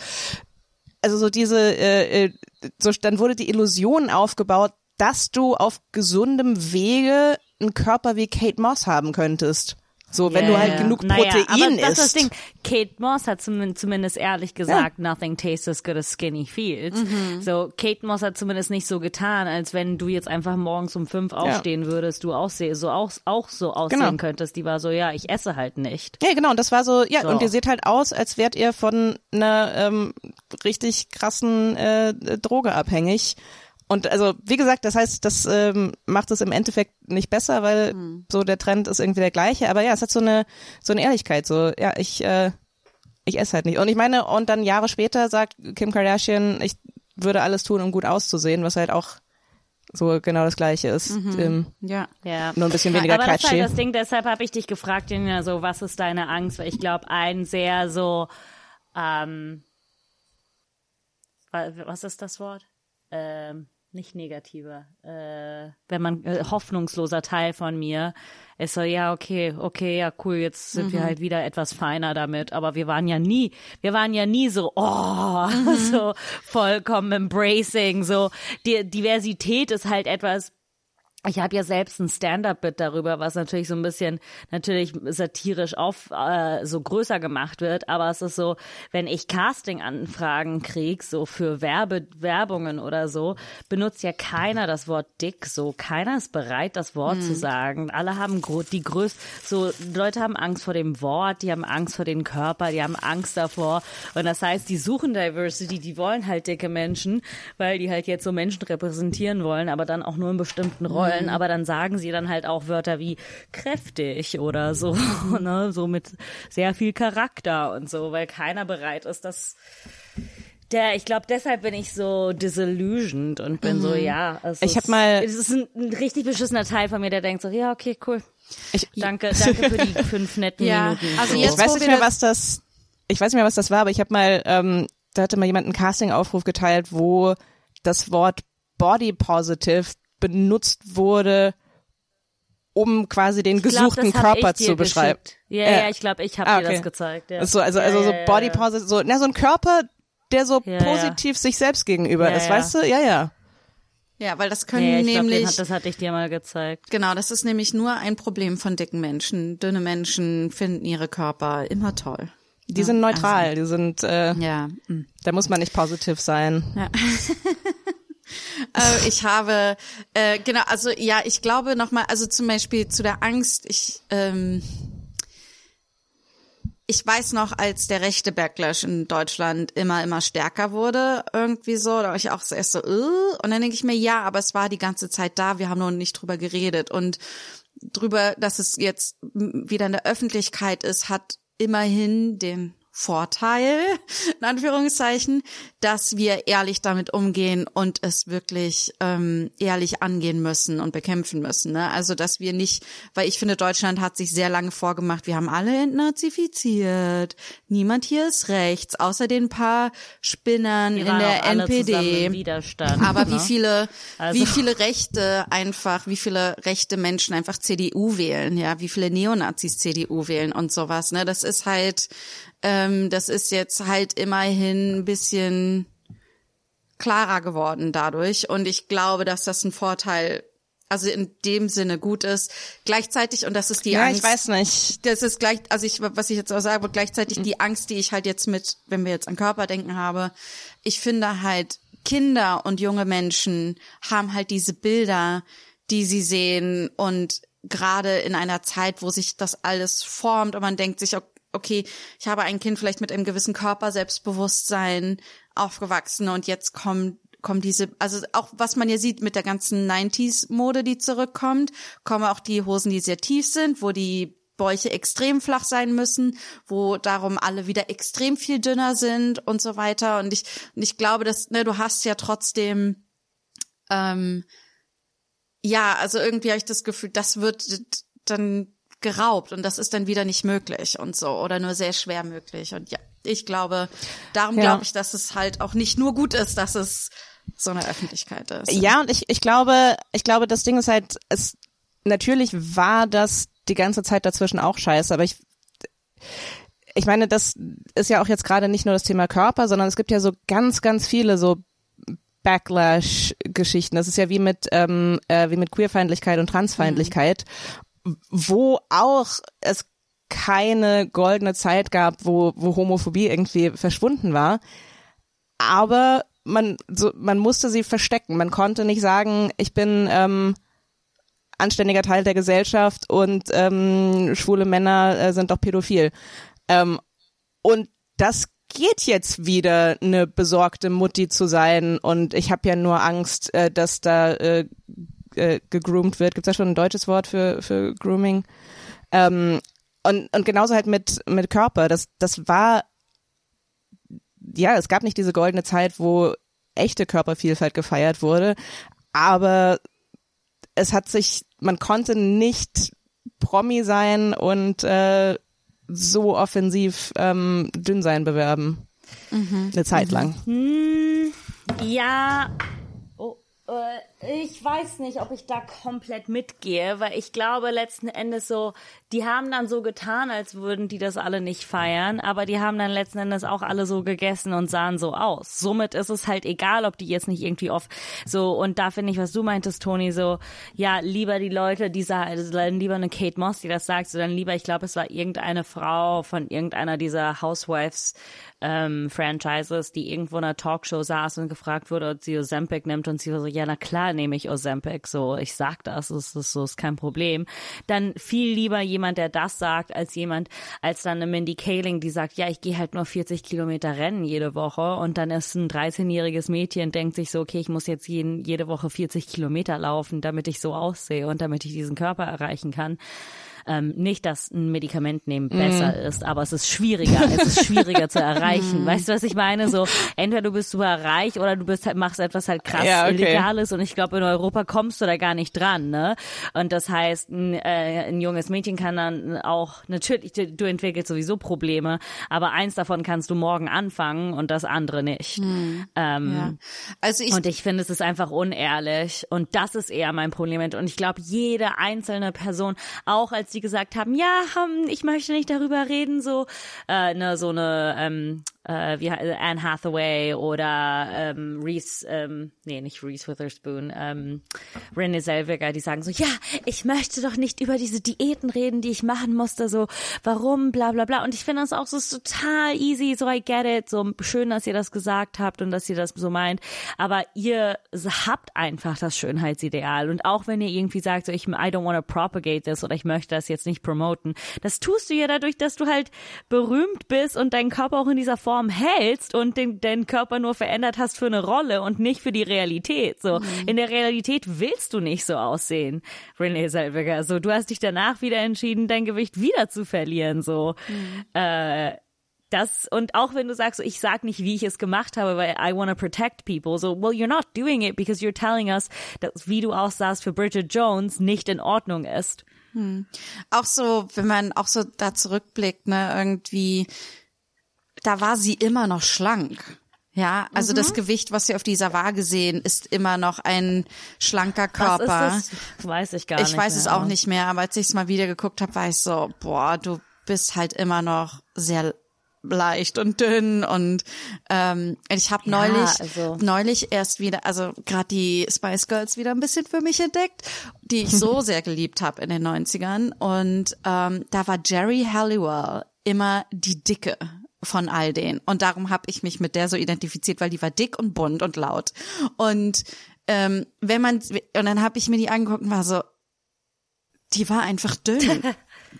also so diese, äh, äh, so dann wurde die Illusion aufgebaut, dass du auf gesundem Wege einen Körper wie Kate Moss haben könntest. So, wenn Ja, du halt ja. genug naja, Protein aber das isst. ist das Ding. Kate Moss hat zum, zumindest ehrlich gesagt, nothing tastes as good as skinny feels. Mhm. So, Kate Moss hat zumindest nicht so getan, als wenn du jetzt einfach morgens um fünf aufstehen würdest, du ausseh, so auch, auch so aussehen Genau. könntest. Die war so, ja, ich esse halt nicht. Ja, genau, und das war so, ja, So. und ihr seht halt aus, als wärt ihr von einer ähm, richtig krassen äh, Droge abhängig. Und also, wie gesagt, das heißt, das ähm, macht es im Endeffekt nicht besser, weil so der Trend ist irgendwie der gleiche. Aber ja, es hat so eine so eine Ehrlichkeit. So, ja, ich äh, ich esse halt nicht. Und ich meine, und dann Jahre später sagt Kim Kardashian, ich würde alles tun, um gut auszusehen, was halt auch so genau das gleiche ist. Ähm, Ja. Ja. nur ein bisschen weniger Aber das ist catchy. halt das Ding, deshalb habe ich dich gefragt, Janina, so, was ist deine Angst? Weil ich glaube, ein sehr so, ähm, wa- was ist das Wort? Ähm, nicht negativer, äh, wenn man äh, hoffnungsloser Teil von mir ist so, ja, okay, okay, ja, cool, jetzt sind wir halt wieder etwas feiner damit, aber wir waren ja nie, wir waren ja nie so, oh, so vollkommen embracing, so, die Diversität ist halt etwas, ich habe ja selbst ein Stand-up-Bit darüber, was natürlich so ein bisschen natürlich satirisch auf äh, so größer gemacht wird, aber es ist so, wenn ich Casting-Anfragen krieg, so für Werbe Werbungen oder so, benutzt ja keiner das Wort dick, so. Keiner ist bereit, das Wort zu sagen. Alle haben die größte, so Leute haben Angst vor dem Wort, die haben Angst vor dem Körper, die haben Angst davor. Und das heißt, die suchen Diversity, die wollen halt dicke Menschen, weil die halt jetzt so Menschen repräsentieren wollen, aber dann auch nur in bestimmten Rollen, aber dann sagen sie dann halt auch Wörter wie kräftig oder so, ne, so mit sehr viel Charakter und so, weil keiner bereit ist, das der, ich glaube, deshalb bin ich so disillusioned und bin so, ja. Es Ich hab ist, mal- Es ist ein, ein richtig beschissener Teil von mir, der denkt so, ja, okay, cool. Ich, Danke, danke für die fünf netten Ja, Minuten. also so. jetzt- ich weiß nicht mehr, was das, ich weiß nicht mehr, was das war, aber ich habe mal, ähm, da hatte mal jemand einen Casting-Aufruf geteilt, wo das Wort Body Positive benutzt wurde, um quasi den Ich glaub, gesuchten hab Körper dir zu beschreiben. Ja, Ja. ja, ich glaube, ich habe Ah, dir okay. das gezeigt. Ja. So, also, ja, also so ja, ja, Body ja. Positive, so, na, so ein Körper, der so Ja, ja. positiv sich selbst gegenüber Ja, ist, ja. weißt du? Ja, ja. Ja, weil das Ja, können ja, ich glaub, nämlich hat, das hatte ich dir mal gezeigt. Genau, das ist nämlich nur ein Problem von dicken Menschen. Dünne Menschen finden ihre Körper immer toll. Die sind neutral, die sind, äh, Ja. mm. da muss man nicht positiv sein. Äh, ich habe, äh, genau, also ja, ich glaube nochmal, also zum Beispiel zu der Angst, ich, ähm, ich weiß noch, als der rechte Backlash in Deutschland immer, immer stärker wurde, irgendwie so, da war ich auch erst so, uh, und dann denke ich mir, ja, aber es war die ganze Zeit da, wir haben noch nicht drüber geredet. Und drüber, dass es jetzt wieder in der Öffentlichkeit ist, hat immerhin den Vorteil, in Anführungszeichen, dass wir ehrlich damit umgehen und es wirklich ähm, ehrlich angehen müssen und bekämpfen müssen. Ne? Also, dass wir nicht, weil ich finde, Deutschland hat sich sehr lange vorgemacht, wir haben alle entnazifiziert, niemand hier ist rechts, außer den paar Spinnern Wir in der NPD. Aber ne? wie viele, Also- wie viele Rechte einfach, wie viele rechte Menschen einfach CDU wählen, ja, wie viele Neonazis CDU wählen und sowas, ne? Das ist halt, ähm, das ist jetzt halt immerhin ein bisschen klarer geworden dadurch. Und ich glaube, dass das ein Vorteil, also in dem Sinne gut ist. Gleichzeitig, und das ist die Ja, Angst ich weiß nicht. das ist gleich, also ich, was ich jetzt auch sage, gleichzeitig die Angst, die ich halt jetzt mit, wenn wir jetzt an Körperdenken habe, ich finde halt, Kinder und junge Menschen haben halt diese Bilder, die sie sehen und gerade in einer Zeit, wo sich das alles formt und man denkt sich, okay, ich habe ein Kind vielleicht mit einem gewissen Körperselbstbewusstsein aufgewachsen und jetzt kommt kommen diese, also auch was man ja sieht mit der ganzen 90s-Mode, die zurückkommt, kommen auch die Hosen, die sehr tief sind, wo die Bäuche extrem flach sein müssen, wo darum alle wieder extrem viel dünner sind und so weiter. Und ich, und ich glaube, dass, ne, du hast ja trotzdem, ähm, ja, also irgendwie habe ich das Gefühl, das wird dann geraubt und das ist dann wieder nicht möglich und so oder nur sehr schwer möglich. Und ja, ich glaube, darum Ja. glaube ich, dass es halt auch nicht nur gut ist, dass es so eine Öffentlichkeit ist. Ja, und ich, ich glaube, ich glaube, das Ding ist halt, es, natürlich war das die ganze Zeit dazwischen auch scheiße, aber ich, ich meine, das ist ja auch jetzt gerade nicht nur das Thema Körper, sondern es gibt ja so ganz, ganz viele so Backlash-Geschichten. Das ist ja wie mit, ähm, äh, wie mit Queerfeindlichkeit und Transfeindlichkeit, wo auch es keine goldene Zeit gab, wo, wo Homophobie irgendwie verschwunden war. Aber man, so, man musste sie verstecken. Man konnte nicht sagen, ich bin ähm, anständiger Teil der Gesellschaft und ähm, schwule Männer äh, sind doch pädophil. Ähm, und das geht jetzt wieder eine besorgte Mutti zu sein und ich habe ja nur Angst, äh, dass da äh, äh, gegroomt wird. Gibt's da schon ein deutsches Wort für, für Grooming? Ähm, und, und genauso halt mit, mit Körper. Das, das war ja, es gab nicht diese goldene Zeit, wo echte Körpervielfalt gefeiert wurde, aber es hat sich, man konnte nicht Promi sein und äh, so offensiv ähm, dünn sein bewerben. Eine Zeit lang. Hm, ja, oh, äh, ich weiß nicht, ob ich da komplett mitgehe, weil ich glaube letzten Endes so, die haben dann so getan, als würden die das alle nicht feiern, aber die haben dann letzten Endes auch alle so gegessen und sahen so aus. Somit ist es halt egal, ob die jetzt nicht irgendwie oft so, und da finde ich, was du meintest, Toni, so, ja, lieber die Leute, die sagen, also lieber eine Kate Moss, die das sagt, so dann lieber, ich glaube, es war irgendeine Frau von irgendeiner dieser Housewives, ähm, Franchises, die irgendwo in einer Talkshow saß und gefragt wurde, ob sie Ozempic nimmt und sie war so, ja, na klar nehme ich Ozempic, so, ich sag das, es ist so, ist kein Problem. Dann viel lieber jemand, der das sagt, als jemand, als dann eine Mindy Kaling, die sagt, ja, ich gehe halt nur 40 Kilometer rennen jede Woche und dann ist ein 13-jähriges Mädchen, denkt sich so, okay, ich muss jetzt jeden, jede Woche 40 Kilometer laufen, damit ich so aussehe und damit ich diesen Körper erreichen kann. Ähm, nicht, dass ein Medikament nehmen besser Mhm. ist, aber es ist schwieriger. es ist schwieriger zu erreichen. Weißt du, was ich meine? So, entweder du bist super reich oder du bist halt, machst etwas halt krass Ja, okay. Illegales und ich glaube, in Europa kommst du da gar nicht dran, ne? Und das heißt, ein, äh, ein junges Mädchen kann dann auch, natürlich, du, entwickelst sowieso Probleme, aber eins davon kannst du morgen anfangen und das andere nicht. Ähm, Ja. Also ich, und ich finde, es ist einfach unehrlich. Und das ist eher mein Problem. Und ich glaube, jede einzelne Person, auch als die gesagt haben, ja, hm, ich möchte nicht darüber reden, so, äh, ne, so eine, ähm, äh, wie he- Anne Hathaway oder ähm, Reese, ähm, nee, nicht Reese Witherspoon, ähm, Renée Zellweger, die sagen so, ja, ich möchte doch nicht über diese Diäten reden, die ich machen musste, so, warum, bla bla bla. Und ich finde das auch so total easy, so I get it, so schön, dass ihr das gesagt habt und dass ihr das so meint. Aber ihr habt einfach das Schönheitsideal. Und auch wenn ihr irgendwie sagt, so, ich, I don't want to propagate this oder ich möchte das jetzt nicht promoten, das tust du ja dadurch, dass du halt berühmt bist und deinen Körper auch in dieser Form hältst und den, deinen Körper nur verändert hast für eine Rolle und nicht für die Realität. So, in der Realität willst du nicht so aussehen, Renee Zellweger. So, du hast dich danach wieder entschieden, dein Gewicht wieder zu verlieren. So, äh, das und auch wenn du sagst, ich sag nicht, wie ich es gemacht habe, weil I want to protect people, so well, you're not doing it because you're telling us, dass wie du aussahst für Bridget Jones nicht in Ordnung ist. auch so, wenn man auch so da zurückblickt, ne, irgendwie, da war sie immer noch schlank. Ja, also das Gewicht, was wir auf dieser Waage sehen, ist immer noch ein schlanker Körper. Was ist das? Weiß ich gar nicht. Ich weiß mehr. es auch nicht mehr, aber als ich es mal wieder geguckt habe, war ich so, boah, du bist halt immer noch sehr leicht und dünn und ähm, ich habe Ja, neulich also- neulich erst wieder, also gerade die Spice Girls wieder ein bisschen für mich entdeckt, die ich so sehr geliebt habe in den 90ern und ähm, da war Jerry Halliwell immer die Dicke von all denen und darum habe ich mich mit der so identifiziert, weil die war dick und bunt und laut und ähm, wenn man und dann habe ich mir die angeguckt und war so die war einfach dünn.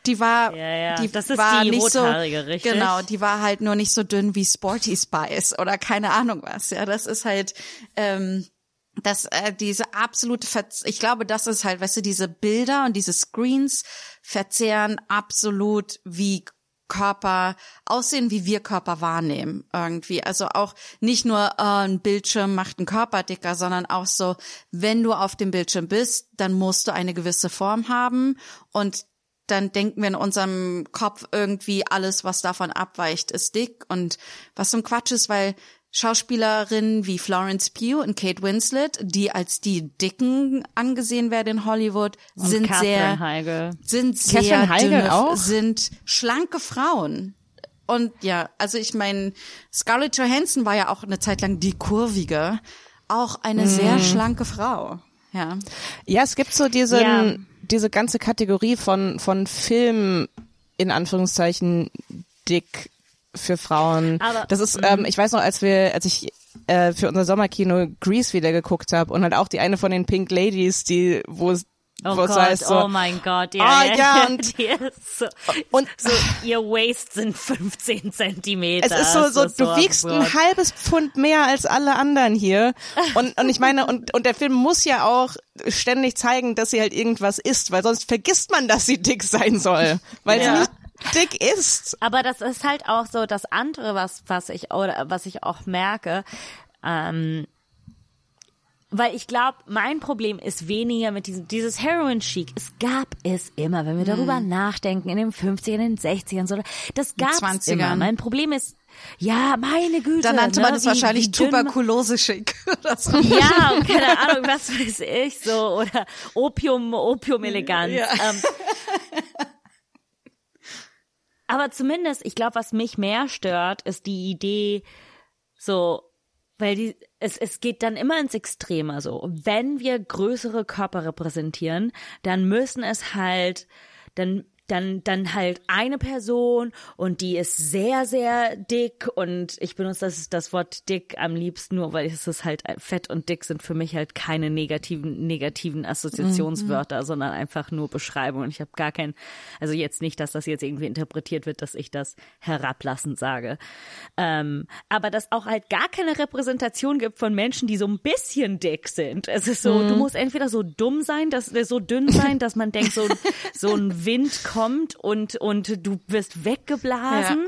Die war, Ja, ja. die Das ist war die nicht so, richtig? genau, die war halt nur nicht so dünn wie Sporty Spice oder keine Ahnung was. Ja, das ist halt, ähm, das, äh, diese absolute, Verz ich glaube, das ist halt, weißt du, diese Bilder und diese Screens verzehren absolut, wie Körper aussehen, wie wir Körper wahrnehmen irgendwie. Also auch nicht nur äh, ein Bildschirm macht einen Körper dicker, sondern auch so, wenn du auf dem Bildschirm bist, dann musst du eine gewisse Form haben und dann denken wir in unserem Kopf irgendwie alles, was davon abweicht, ist dick und was ein Quatsch ist, weil Schauspielerinnen wie Florence Pugh und Kate Winslet, die als die Dicken angesehen werden in Hollywood, sind Catherine sehr Heigl. sind sehr Catherine dünne, auch? sind schlanke Frauen. Und ja, also ich meine, Scarlett Johansson war ja auch eine Zeit lang die kurvige, auch eine Mhm. sehr schlanke Frau. Ja. Ja, es gibt so diesen, Ja. diese ganze Kategorie von, von Film, in Anführungszeichen, dick für Frauen. Aber- das ist, ähm, ich weiß noch, als wir, als ich äh, für unser Sommerkino Grease wieder geguckt habe und halt auch die eine von den Pink Ladies, die, wo es Oh wo es Gott, heißt so, oh mein Gott, ja, Ah, ja, ja, und- ist so, und so, ihr Waist sind 15 Zentimeter. Es ist so, so, Das du wiegst absurd. ein halbes Pfund mehr als alle anderen hier. Und, und ich meine, und, und der Film muss ja auch ständig zeigen, dass sie halt irgendwas isst, weil sonst vergisst man, dass sie dick sein soll. Weil Ja. sie nicht, dick ist. Aber das ist halt auch so das andere, was, was ich, oder was ich auch merke, ähm, weil ich glaube, mein Problem ist weniger mit diesem, dieses Heroin Chic. Es gab es immer, wenn wir darüber nachdenken, in den 50ern, in den 60ern, so, das gab es 20ern. immer. Mein Problem ist, ja, meine Güte. Da nannte ne, man es wie- wahrscheinlich wie dünn- Tuberkulose-schick. oder so. Ja, keine Ahnung, was weiß ich so, oder Opium, Opium-Eleganz. Ja. Ähm, aber zumindest, ich glaube, was mich mehr stört, ist die Idee, so, weil die, es, es geht dann immer ins Extreme, so. Wenn wir größere Körper repräsentieren, dann müssen es halt, dann, dann, dann halt eine Person und die ist sehr, sehr dick und ich benutze das, das Wort dick am liebsten nur, weil es ist halt fett und dick sind für mich halt keine negativen, negativen Assoziationswörter, sondern einfach nur Beschreibungen. Ich habe gar kein, also jetzt nicht, dass das jetzt irgendwie interpretiert wird, dass ich das herablassend sage. Ähm, aber dass auch halt gar keine Repräsentation gibt von Menschen, die so ein bisschen dick sind. Es ist so, du musst entweder so dumm sein, dass so dünn sein, dass man denkt, so, so ein Wind kommt und, und du wirst weggeblasen.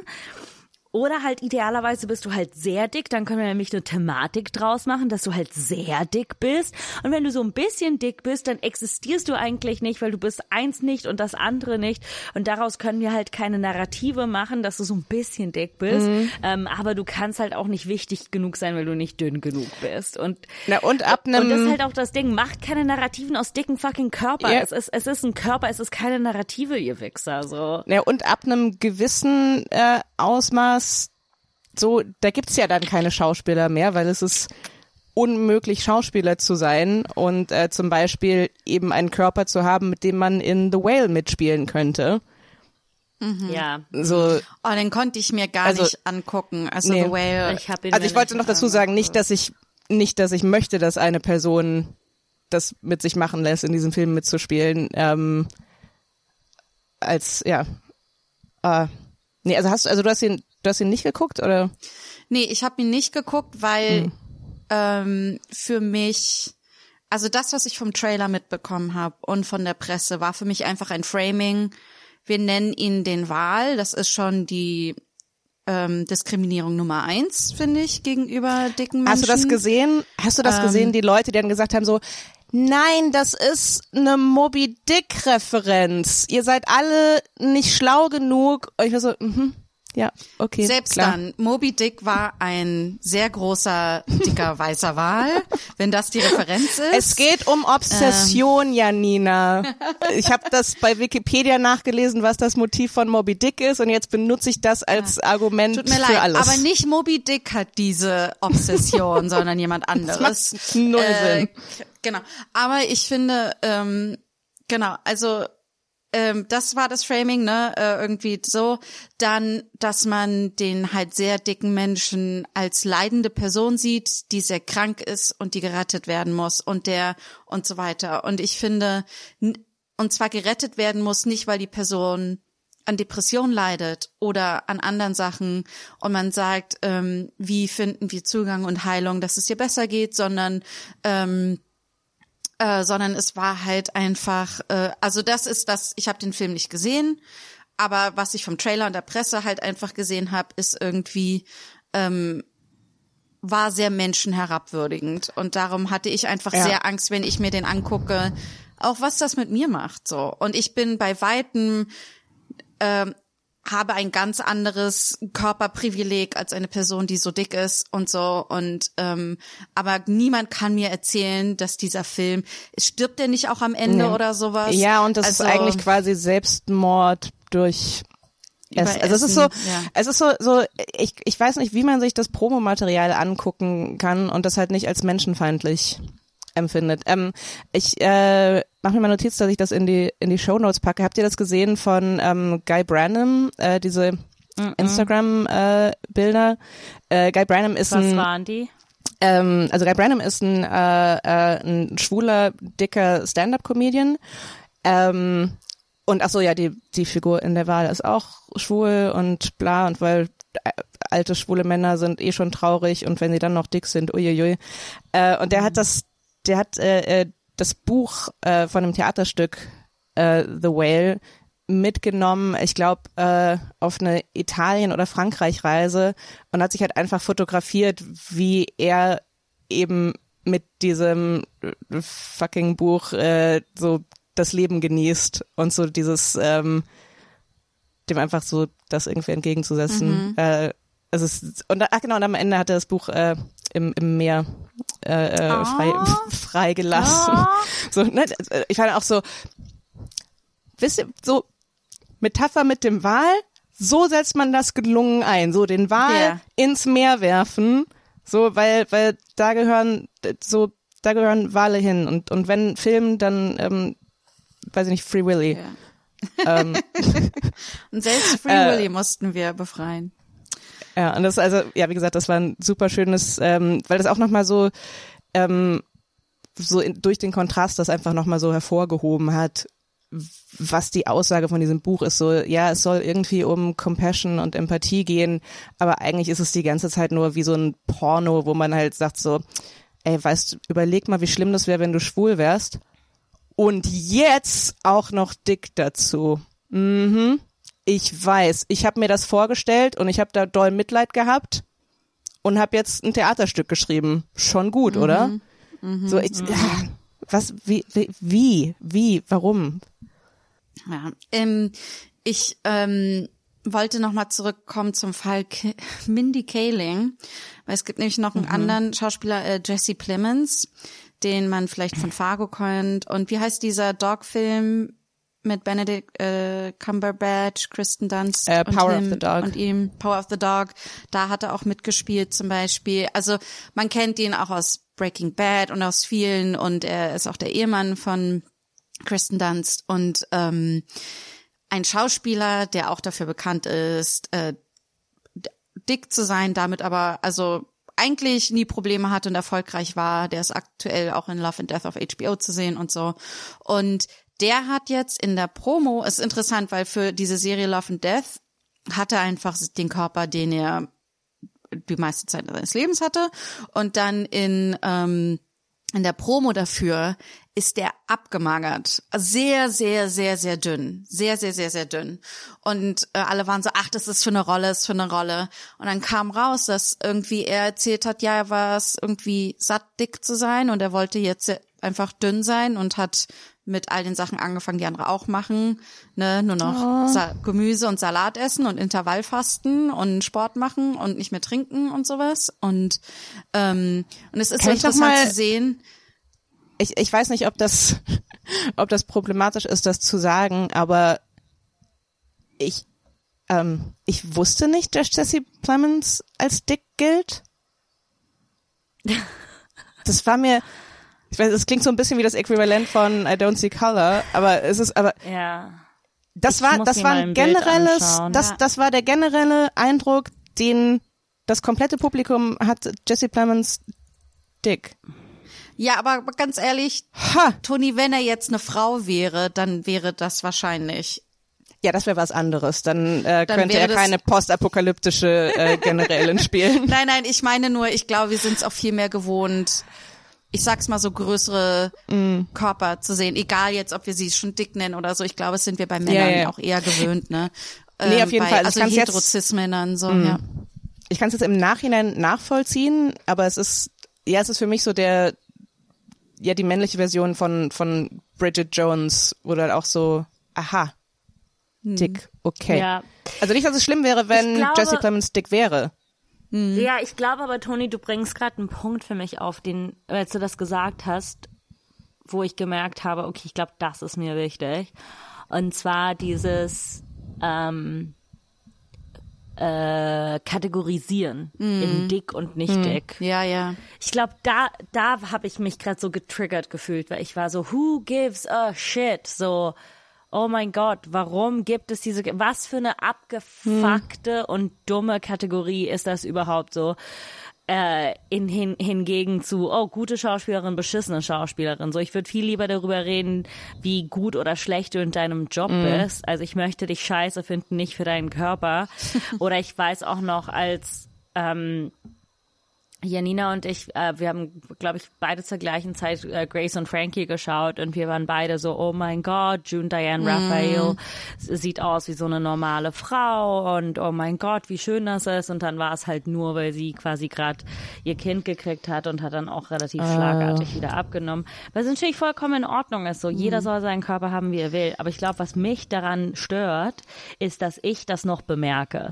Oder halt idealerweise bist du halt sehr dick, dann können wir nämlich eine Thematik draus machen, dass du halt sehr dick bist. Und wenn du so ein bisschen dick bist, dann existierst du eigentlich nicht, weil du bist eins nicht und das andere nicht. Und daraus können wir halt keine Narrative machen, dass du so ein bisschen dick bist. Ähm, aber du kannst halt auch nicht wichtig genug sein, weil du nicht dünn genug bist. Und Na, und ab und das ist einem, halt auch das Ding, macht keine Narrativen aus dicken fucking Körper. Ja. Es, ist, es ist ein Körper, es ist keine Narrative, ihr Wichser. So. ja, und ab einem gewissen äh, Ausmaß, so, da gibt's ja dann keine Schauspieler mehr, weil es ist unmöglich, Schauspieler zu sein und äh, zum Beispiel eben einen Körper zu haben, mit dem man in The Whale mitspielen könnte. Ja. So, Oh, den konnte ich mir gar Also- nicht angucken. Also Nee. The Whale. Ich hab ihn also ich wollte noch dazu sagen, nicht, dass ich nicht, dass ich möchte, dass eine Person das mit sich machen lässt, in diesem Film mitzuspielen. Ähm, als ja. Äh, nee, also hast du, also du hast ihn, du hast ihn nicht geguckt oder? Nee, ich habe ihn nicht geguckt, weil ähm, für mich, also das, was ich vom Trailer mitbekommen habe und von der Presse, war für mich einfach ein Framing. Wir nennen ihn den Wahl. Das ist schon die ähm, Diskriminierung Nummer eins, finde ich, gegenüber dicken Menschen. Hast du das gesehen? Hast du das Ähm. gesehen, die Leute, die dann gesagt haben so, nein, das ist eine Moby Dick Referenz. Ihr seid alle nicht schlau genug. Und ich war so, mhm, ja, okay. Selbst klar. dann, Moby Dick war ein sehr großer, dicker, weißer Wal, wenn das die Referenz ist. Es geht um Obsession, Ähm. Janina. Ich habe das bei Wikipedia nachgelesen, was das Motiv von Moby Dick ist und jetzt benutze ich das als Argument Tut mir für leid, alles. aber nicht Moby Dick hat diese Obsession, sondern jemand anderes. macht null Sinn. k- Genau. Aber ich finde, ähm, genau, also ähm, das war das Framing, ne? Äh, irgendwie so. Dann, dass man den halt sehr dicken Menschen als leidende Person sieht, die sehr krank ist und die gerettet werden muss und der und so weiter. Und ich finde, und zwar gerettet werden muss, nicht weil die Person an Depression leidet oder an anderen Sachen und man sagt, ähm, wie finden wir Zugang und Heilung, dass es dir besser geht, sondern ähm, äh, sondern es war halt einfach, äh, also das ist das, ich habe den Film nicht gesehen, aber was ich vom Trailer und der Presse halt einfach gesehen habe, ist irgendwie ähm, war sehr menschenherabwürdigend und darum hatte ich einfach Ja. sehr Angst, wenn ich mir den angucke, auch was das mit mir macht so. Und ich bin bei weitem ähm, habe ein ganz anderes Körperprivileg als eine Person, die so dick ist und so. Und ähm, aber niemand kann mir erzählen, dass dieser Film stirbt er nicht auch am Ende Nee. oder sowas. Ja, und das also, ist eigentlich quasi Selbstmord durch Essen. Also es ist so, ja. es ist so, so ich, ich weiß nicht, wie man sich das Promomaterial angucken kann und das halt nicht als menschenfeindlich empfindet. Ähm, ich äh, mache mir mal Notiz, dass ich das in die in die Show Notes packe. Habt ihr das gesehen von ähm, Guy Branum? Äh, diese Instagram äh, Bilder. Äh, Guy Branum ist Was ein waren die? ähm, also Guy Branum ist ein, äh, äh, ein schwuler, dicker Stand-up-Comedian. Ähm, und ach so, ja, die, die Figur in der Wahl ist auch schwul und bla und weil äh, alte schwule Männer sind eh schon traurig und wenn sie dann noch dick sind, uiuiui. Äh, und der hat das, der hat äh, äh, das Buch äh, von einem Theaterstück äh, The Whale mitgenommen, ich glaube, äh, auf eine Italien- oder Frankreich-Reise und hat sich halt einfach fotografiert, wie er eben mit diesem äh, fucking Buch äh, so das Leben genießt und so dieses ähm, dem einfach so das irgendwie entgegenzusetzen. Äh, also es, und ach genau, und am Ende hat er das Buch äh, im, im Meer äh, äh, frei, freigelassen. So, ne, ich fand auch so, wisst ihr, so Metapher mit dem Wal, so setzt man das gelungen ein, so den Wal Ja. ins Meer werfen, so weil weil da gehören so da gehören Wale hin und und wenn Film dann ähm, weiß ich nicht Free Willy. Ja. Ähm, Und selbst Free Äh, Willy mussten wir befreien. Ja, und das also, ja, wie gesagt, das war ein super schönes, ähm, weil das auch nochmal so, ähm, so in, durch den Kontrast das einfach nochmal so hervorgehoben hat, was die Aussage von diesem Buch ist. So, ja, es soll irgendwie um Compassion und Empathie gehen, aber eigentlich ist es die ganze Zeit nur wie so ein Porno, wo man halt sagt so, ey, weißt du, überleg mal, wie schlimm das wäre, wenn du schwul wärst. Und jetzt auch noch dick dazu. Mhm. Ich weiß, ich habe mir das vorgestellt und ich habe da doll Mitleid gehabt und habe jetzt ein Theaterstück geschrieben. Schon gut, oder? so, ich, was, wie, wie, wie, warum? Ja, ähm, ich ähm, wollte noch mal zurückkommen zum Fall K Mindy Kaling, weil es gibt nämlich noch einen anderen Schauspieler, äh, Jesse Plemons, den man vielleicht von Fargo kennt. Und wie heißt dieser Dog-Film mit Benedict äh, Cumberbatch, Kristen Dunst Äh, und, Power of ihm, the Dog. und ihm Power of the Dog. Da hat er auch mitgespielt zum Beispiel. Also man kennt ihn auch aus Breaking Bad und aus vielen und er ist auch der Ehemann von Kristen Dunst und ähm, ein Schauspieler, der auch dafür bekannt ist, äh, dick zu sein, damit aber also eigentlich nie Probleme hatte und erfolgreich war. Der ist aktuell auch in Love and Death auf HBO zu sehen und so. Und der hat jetzt in der Promo, ist interessant, weil für diese Serie Love and Death hat er einfach den Körper, den er die meiste Zeit seines Lebens hatte. Und dann in, ähm, in der Promo dafür ist der abgemagert. Sehr, sehr, sehr, sehr dünn. Sehr, sehr, sehr, sehr dünn. Und äh, alle waren so, ach, das ist für eine Rolle, ist für eine Rolle. Und dann kam raus, dass irgendwie er erzählt hat, ja, er war es irgendwie satt dick zu sein und er wollte jetzt einfach dünn sein und hat mit all den Sachen angefangen, die andere auch machen, ne, nur noch Sa Gemüse und Salat essen und Intervallfasten und Sport machen und nicht mehr trinken und sowas. Und ähm, und es ist Kann interessant mal- zu sehen. Ich, ich weiß nicht, ob das, ob das problematisch ist, das zu sagen, aber ich, ähm, ich wusste nicht, dass Jesse Plemons als dick gilt. Das war mir, ich weiß, es klingt so ein bisschen wie das Äquivalent von I don't see color, aber es ist, aber Ja. das Ich war, das war ein generelles, das, Ja. das war der generelle Eindruck, den das komplette Publikum hat Jesse Plemons dick. Ja, aber ganz ehrlich, Ha! Toni, wenn er jetzt eine Frau wäre, dann wäre das wahrscheinlich. Ja, das wäre was anderes. Dann, äh, Dann könnte er keine postapokalyptische äh, Generälin spielen. Nein, nein, ich meine nur, ich glaube, wir sind es auch viel mehr gewohnt, ich sag's mal so, größere Mm. Körper zu sehen. Egal jetzt, ob wir sie schon dick nennen oder so. Ich glaube, es sind wir bei Männern Ja, ja. auch eher gewöhnt, ne? Nee, auf jeden bei, Fall. Also Also ich kann's jetzt- Mm. So, ja. Ich kann es jetzt im Nachhinein nachvollziehen, aber es ist, ja, es ist für mich so der, ja, die männliche Version von, von Bridget Jones, wo du halt auch so, aha, dick, okay. Ja. Also nicht, dass es schlimm wäre, wenn glaube- Jesse Plemons dick wäre. Ja, ich glaube aber, Toni, du bringst gerade einen Punkt für mich auf, den, als du das gesagt hast, wo ich gemerkt habe, okay, ich glaube, das ist mir wichtig. Und zwar dieses ähm, äh, Kategorisieren in dick und nicht dick. Ja, ja. Ich glaube, da, da habe ich mich gerade so getriggert gefühlt, weil ich war so, who gives a shit? So, oh mein Gott, warum gibt es diese, was für eine abgefuckte und dumme Kategorie ist das überhaupt so? Äh, in, hin, hingegen zu, oh, gute Schauspielerin, beschissene Schauspielerin. So, ich würde viel lieber darüber reden, wie gut oder schlecht du in deinem Job bist. Also ich möchte dich scheiße finden, nicht für deinen Körper. oder ich weiß auch noch, als ähm, Janina und ich, äh, wir haben, glaube ich, beide zur gleichen Zeit äh, Grace und Frankie geschaut und wir waren beide so, oh mein Gott, June Diane Raphael sieht aus wie so eine normale Frau und oh mein Gott, wie schön das ist. Und dann war es halt nur, weil sie quasi gerade ihr Kind gekriegt hat und hat dann auch relativ schlagartig wieder abgenommen. Was natürlich vollkommen in Ordnung ist. So, jeder soll seinen Körper haben, wie er will. Aber ich glaube, was mich daran stört, ist, dass ich das noch bemerke.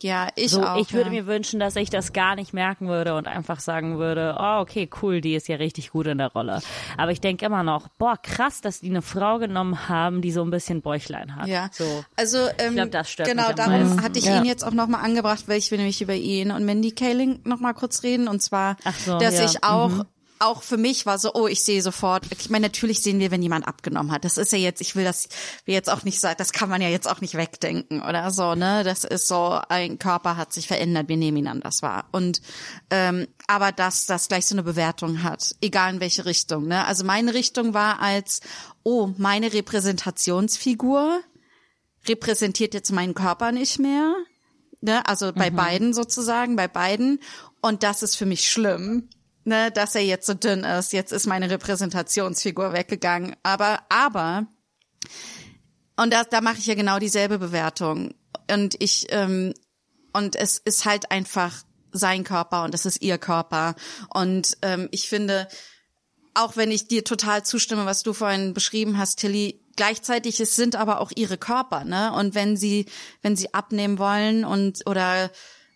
Ja, ich So, auch. ich würde ja. mir wünschen, dass ich das gar nicht merken würde und einfach sagen würde, oh, okay, cool, die ist ja richtig gut in der Rolle. Aber ich denke immer noch, boah, krass, dass die eine Frau genommen haben, die so ein bisschen Bäuchlein hat. Ja, So. also ähm, glaub, das stört genau mich am darum meisten. hatte ich Ja. ihn jetzt auch nochmal angebracht, weil ich will nämlich über ihn und Mandy Kaling nochmal kurz reden und zwar, so, dass ja. ich auch auch für mich war so, oh, ich sehe sofort. Ich meine, natürlich sehen wir, wenn jemand abgenommen hat. Das ist ja jetzt, ich will das jetzt auch nicht sagen, das kann man ja jetzt auch nicht wegdenken oder so, ne? Das ist so, ein Körper hat sich verändert, wir nehmen ihn anders wahr. Und ähm, aber dass das gleich so eine Bewertung hat, egal in welche Richtung, ne? Also meine Richtung war als, oh, meine Repräsentationsfigur repräsentiert jetzt meinen Körper nicht mehr. Ne? Also bei beiden sozusagen, bei beiden. Und das ist für mich schlimm, ne? dass er jetzt so dünn ist. Jetzt ist meine Repräsentationsfigur weggegangen. Aber, aber, und da, da mache ich ja genau dieselbe Bewertung. Und ich, ähm, und es ist halt einfach sein Körper und es ist ihr Körper. Und ähm, ich finde, auch wenn ich dir total zustimme, was du vorhin beschrieben hast, Tilly, gleichzeitig es sind aber auch ihre Körper, ne? Und wenn sie, wenn sie abnehmen wollen und oder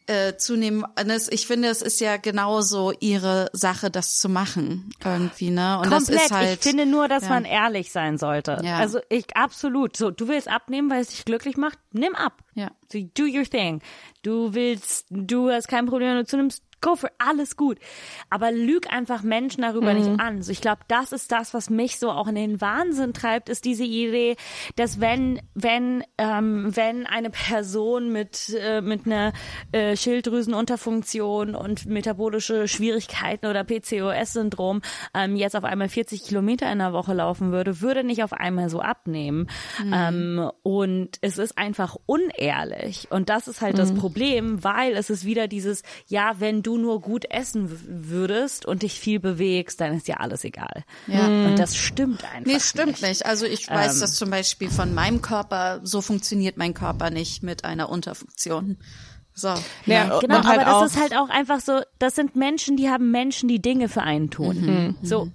äh, zunehmen, ich finde, es ist ja genauso ihre Sache, das zu machen irgendwie, ne? Und Komplett. das ist halt. ich finde nur, dass ja. man ehrlich sein sollte. Ja. Also ich absolut. So, du willst abnehmen, weil es dich glücklich macht, nimm ab. Ja. So, do your thing. Du willst, du hast kein Problem, wenn du zunimmst, go for alles gut. Aber lüg einfach Menschen darüber nicht an. So, ich glaube, das ist das, was mich so auch in den Wahnsinn treibt, ist diese Idee, dass wenn, wenn, ähm, wenn eine Person mit, äh, mit einer äh, Schilddrüsenunterfunktion und metabolische Schwierigkeiten oder PCOS-Syndrom ähm, jetzt auf einmal 40 Kilometer in der Woche laufen würde, würde nicht auf einmal so abnehmen. Ähm, und es ist einfach unehrlich. Und das ist halt das Problem, weil es ist wieder dieses, ja, wenn du nur gut essen würdest und dich viel bewegst, dann ist ja alles egal. Ja. Und das stimmt einfach. Nee, stimmt nicht. Also ich weiß Ähm. das zum Beispiel von meinem Körper, so funktioniert mein Körper nicht mit einer Unterfunktion. So. Ja, Genau, und halt aber das auch, ist halt auch einfach so, das sind Menschen, die haben Menschen, die Dinge für einen tun. So.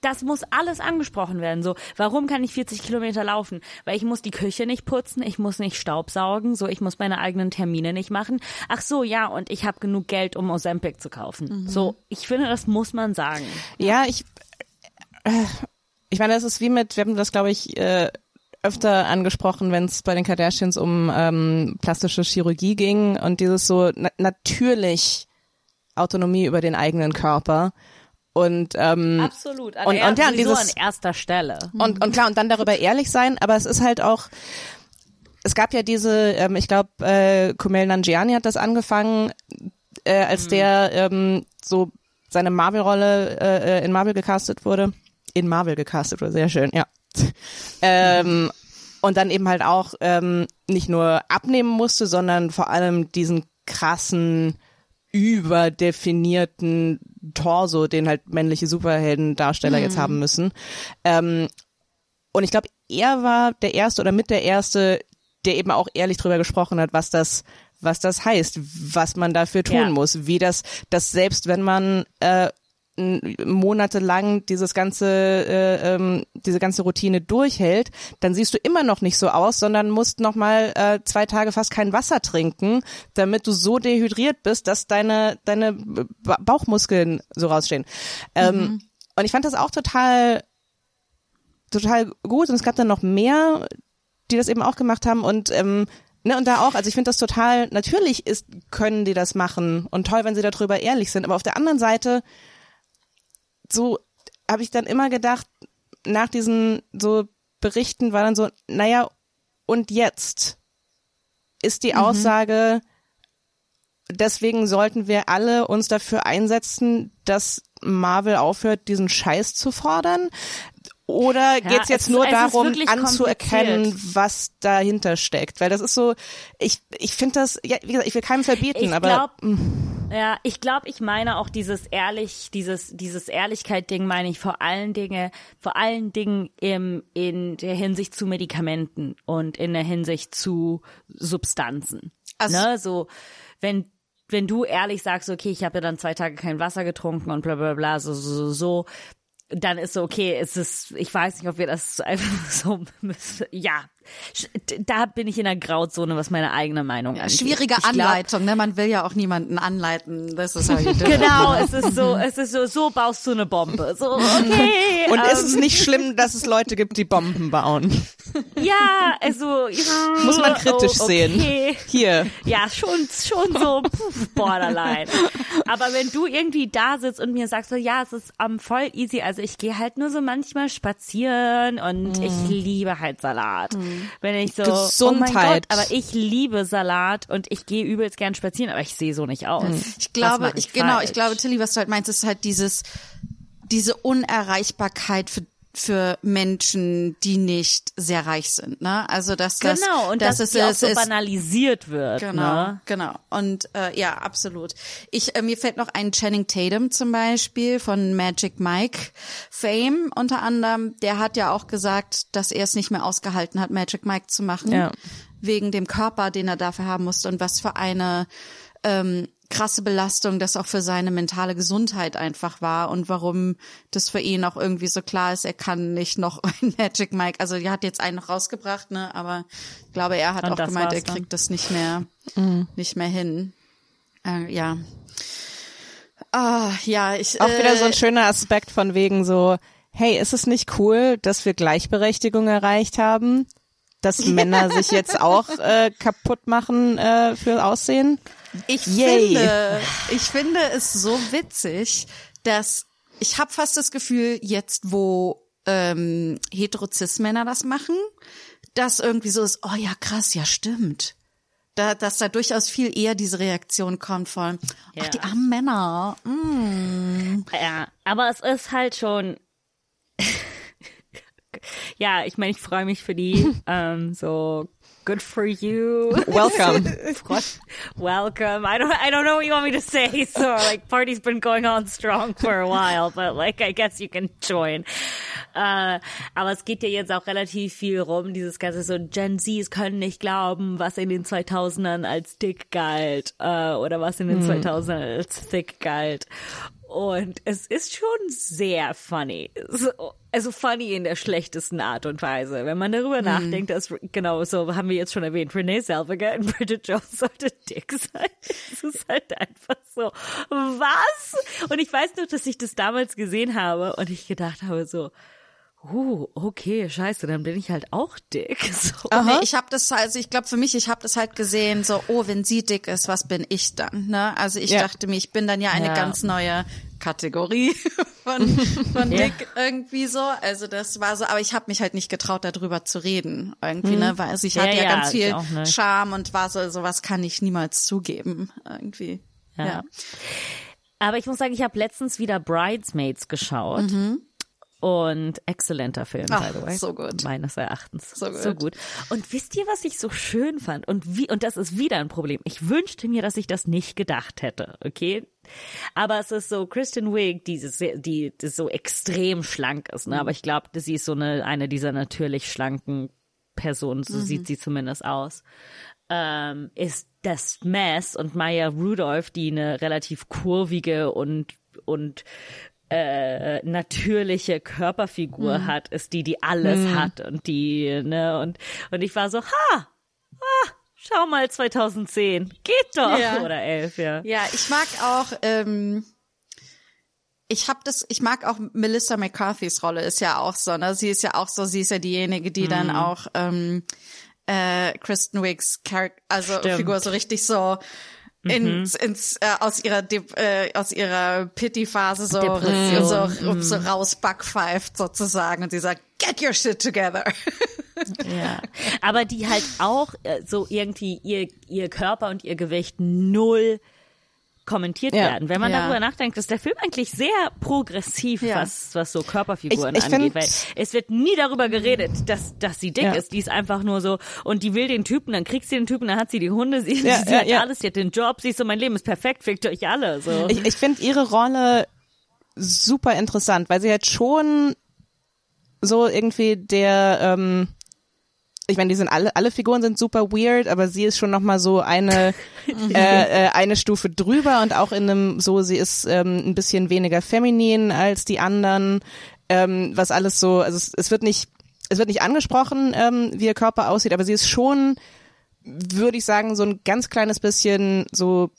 Das muss alles angesprochen werden. So, warum kann ich 40 Kilometer laufen? Weil ich muss die Küche nicht putzen, ich muss nicht Staubsaugen, so ich muss meine eigenen Termine nicht machen. Ach so, ja, und ich habe genug Geld, um Ozempic zu kaufen. So, ich finde, das muss man sagen. Ja, ich, äh, ich meine, das ist wie mit, wir haben das, glaube ich, äh, öfter angesprochen, wenn es bei den Kardashians um ähm, plastische Chirurgie ging und dieses so na natürlich Autonomie über den eigenen Körper und ähm, Absolut. An Und- er, und ja, dieses- an erster Stelle. und, und klar, und dann darüber ehrlich sein, aber es ist halt auch, es gab ja diese, ähm, ich glaube, äh, Kumail Nanjiani hat das angefangen, äh, als der ähm, so seine Marvel-Rolle äh, in Marvel gecastet wurde. In Marvel gecastet wurde, sehr schön, ja. ähm, und dann eben halt auch ähm, nicht nur abnehmen musste, sondern vor allem diesen krassen, überdefinierten Torso, den halt männliche Superheldendarsteller jetzt haben müssen. Ähm, und ich glaube, er war der erste oder mit der erste, der eben auch ehrlich drüber gesprochen hat, was das, was das heißt, was man dafür tun Ja. muss, wie das, dass selbst wenn man äh, monatelang dieses ganze, äh, ähm, diese ganze Routine durchhält, dann siehst du immer noch nicht so aus, sondern musst noch mal äh, zwei Tage fast kein Wasser trinken, damit du so dehydriert bist, dass deine deine ba Bauchmuskeln so rausstehen. Ähm, und ich fand das auch total total gut und es gab dann noch mehr, die das eben auch gemacht haben und ähm, ne und da auch, also ich finde das total natürlich ist können die das machen und toll, wenn sie darüber ehrlich sind, aber auf der anderen Seite so habe ich dann immer gedacht nach diesen so Berichten war dann so, naja und jetzt ist die Aussage deswegen sollten wir alle uns dafür einsetzen, dass Marvel aufhört, diesen Scheiß zu fordern? Oder Ja, geht's jetzt es- nur es darum, anzuerkennen, was dahinter steckt? Weil das ist so, ich, ich finde das, ja, wie gesagt, ich will keinem verbieten, Ich aber glaube, Ja, ich glaube, ich meine auch dieses ehrlich, dieses dieses Ehrlichkeit-Ding meine ich vor allen Dingen, vor allen Dingen im in der Hinsicht zu Medikamenten und in der Hinsicht zu Substanzen. Also- ne, so wenn wenn du ehrlich sagst, okay, ich habe ja dann zwei Tage kein Wasser getrunken und bla bla bla, so so so, dann ist so okay, es ist, ich weiß nicht, ob wir das einfach so, ja, da bin ich in der Grauzone, was meine eigene Meinung angeht. Schwierige Ich glaub- Anleitung, ne? Man will ja auch niemanden anleiten. Das ist. Genau, es ist so, es ist so, so baust du eine Bombe. So, okay. Und ähm, ist es nicht schlimm, dass es Leute gibt, die Bomben bauen? Ja, also, ja, Muss man kritisch oh, sehen. okay. Hier. Ja, schon, schon so pff, borderline. Aber wenn du irgendwie da sitzt und mir sagst, so, ja, es ist um, voll easy, also ich gehe halt nur so manchmal spazieren und ich liebe halt Salat. Wenn ich so, oh mein Gesundheit. Gott, aber ich liebe Salat und ich gehe übelst gern spazieren, aber ich sehe so nicht aus. Ich Was glaube, mach ich, genau, ich glaube, Tilly, was du halt meinst, ist halt dieses, diese Unerreichbarkeit für für Menschen, die nicht sehr reich sind, ne? Also dass das, Genau, und dass dass es die auch so ist, banalisiert wird. Genau, Ne? genau. Und äh, ja, absolut. Ich äh, mir fällt noch ein Channing Tatum zum Beispiel von Magic Mike Fame unter anderem. Der hat ja auch gesagt, dass er es nicht mehr ausgehalten hat, Magic Mike zu machen Ja. wegen dem Körper, den er dafür haben musste und was für eine ähm, krasse Belastung das auch für seine mentale Gesundheit einfach war und warum das für ihn auch irgendwie so klar ist, er kann nicht noch ein Magic Mike, also er hat jetzt einen noch rausgebracht, ne, aber ich glaube, er hat Und auch gemeint, er war's dann. kriegt das nicht mehr, nicht mehr hin. Äh, ja. Ah, ja, ich Auch wieder so ein äh, schöner Aspekt von wegen so, hey, ist es nicht cool, dass wir Gleichberechtigung erreicht haben? Dass Männer sich jetzt auch äh, kaputt machen äh, für Aussehen? Ich Yay. finde, ich finde es so witzig, dass ich habe fast das Gefühl, jetzt wo ähm, Heterozis-Männer das machen, dass irgendwie so ist, oh ja, krass, ja, stimmt. Da, dass da durchaus viel eher diese Reaktion kommt von, ach, Ja. die armen Männer. Mm. Ja, aber es ist halt schon. Ja, ich meine, ich freue mich für die. ähm, so good for you. Welcome. Welcome. I don't. I don't know what you want me to say. So like, party's been going on strong for a while, but like, I guess you can join. Äh, aber es geht ja jetzt auch relativ viel rum, dieses ganze so Gen Zs können nicht glauben, was in den 2000ern als dick galt äh, oder was in den 2000ern als thick galt. Und es ist schon sehr funny. So, also funny in der schlechtesten Art und Weise. Wenn man darüber nachdenkt, dass, genau, so haben wir jetzt schon erwähnt, Renee Zellweger und Bridget Jones sollte dick sein. Es ist halt einfach so, was? Und ich weiß nur, dass ich das damals gesehen habe und ich gedacht habe so, uh, okay, scheiße, dann bin ich halt auch dick. So. Nee, ich habe das also ich glaube für mich, ich habe das halt gesehen, so oh, wenn sie dick ist, was bin ich dann, ne? Also ich Ja. dachte mir, ich bin dann ja eine Ja. ganz neue Kategorie von von Ja. dick irgendwie so. Also das war so, aber ich habe mich halt nicht getraut darüber zu reden irgendwie, ne, weil also ich Ja, hatte ja, ja, ganz viel. Charme und war so sowas kann ich niemals zugeben irgendwie. Ja. ja. Aber ich muss sagen, ich habe letztens wieder Bridesmaids geschaut. Und exzellenter Film, Mhm. Ach, by the way. so gut. Meines Erachtens. So gut. So gut. Und wisst ihr, was ich so schön fand? Und wie, und das ist wieder ein Problem. Ich wünschte mir, dass ich das nicht gedacht hätte, okay? Aber es ist so, Kristen Wiig, die, die, die so extrem schlank ist, ne? Aber ich glaube, sie ist so eine, eine dieser natürlich schlanken Personen, so sieht sie zumindest aus ähm, ist das Mess und Maya Rudolph, die eine relativ kurvige und und äh, natürliche Körperfigur hat, ist die, die alles hat und die, ne, und, und ich war so, ha, ah, schau mal 2010, geht doch, Ja. oder 11, ja. Ja, ich mag auch, ähm, ich hab das, ich mag auch Melissa McCarthy's Rolle ist ja auch so, ne? Sie ist ja auch so, sie ist ja diejenige, die Mhm. dann auch ähm, äh, Kristen Wiggs Charak also Stimmt. Mhm. Figur so richtig so ins, ins äh, aus ihrer Dep äh, aus ihrer Pity Phase so Depression. so, so raus backpfeift sozusagen und sie sagt Get your shit together. Ja. Aber die halt auch äh, so irgendwie ihr, ihr Körper und ihr Gewicht null kommentiert Ja. werden. Wenn man Ja. darüber nachdenkt, ist der Film eigentlich sehr progressiv, Ja. was, was so Körperfiguren Ich- ich angeht. Weil es wird nie darüber geredet, dass, dass sie dick ist. Die ist einfach nur so, und die will den Typen, dann kriegt sie den Typen, dann hat sie die Hunde, sie, sie hat alles, sie hat den Job, sie ist so, mein Leben ist perfekt, fickt euch alle. So. Ich, ich finde ihre Rolle super interessant, weil sie halt schon so irgendwie der, ähm, ich meine, die sind alle, alle Figuren sind super weird, aber sie ist schon noch mal so eine, äh, äh, eine Stufe drüber und auch in einem, so, sie ist ähm, ein bisschen weniger feminin als die anderen, ähm, was alles so, also es, es wird nicht, es wird nicht angesprochen, ähm, wie ihr Körper aussieht, aber sie ist schon, würde ich sagen, so ein ganz kleines bisschen so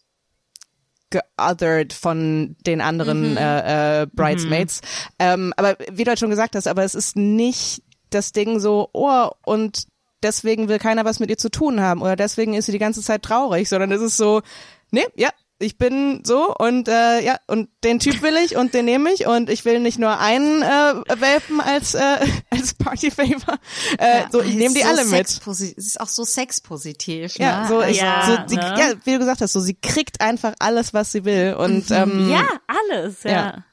geothered von den anderen äh, äh, Bridesmaids. Ähm, aber wie du halt schon gesagt hast, aber es ist nicht das Ding so, oh, und deswegen will keiner was mit ihr zu tun haben oder deswegen ist sie die ganze Zeit traurig, sondern es ist so, nee, ja, ich bin so und äh, ja, und den Typ will ich und den nehme ich und ich will nicht nur einen äh, Welpen als äh, als Partyfavor. Äh, so, ich nehme die so alle mit. Sie ist auch so sexpositiv. Ja, ne? so, ich, Ja, so sie, ne? ja, wie du gesagt hast, so sie kriegt einfach alles, was sie will und ähm, ja, alles, ja. Ja.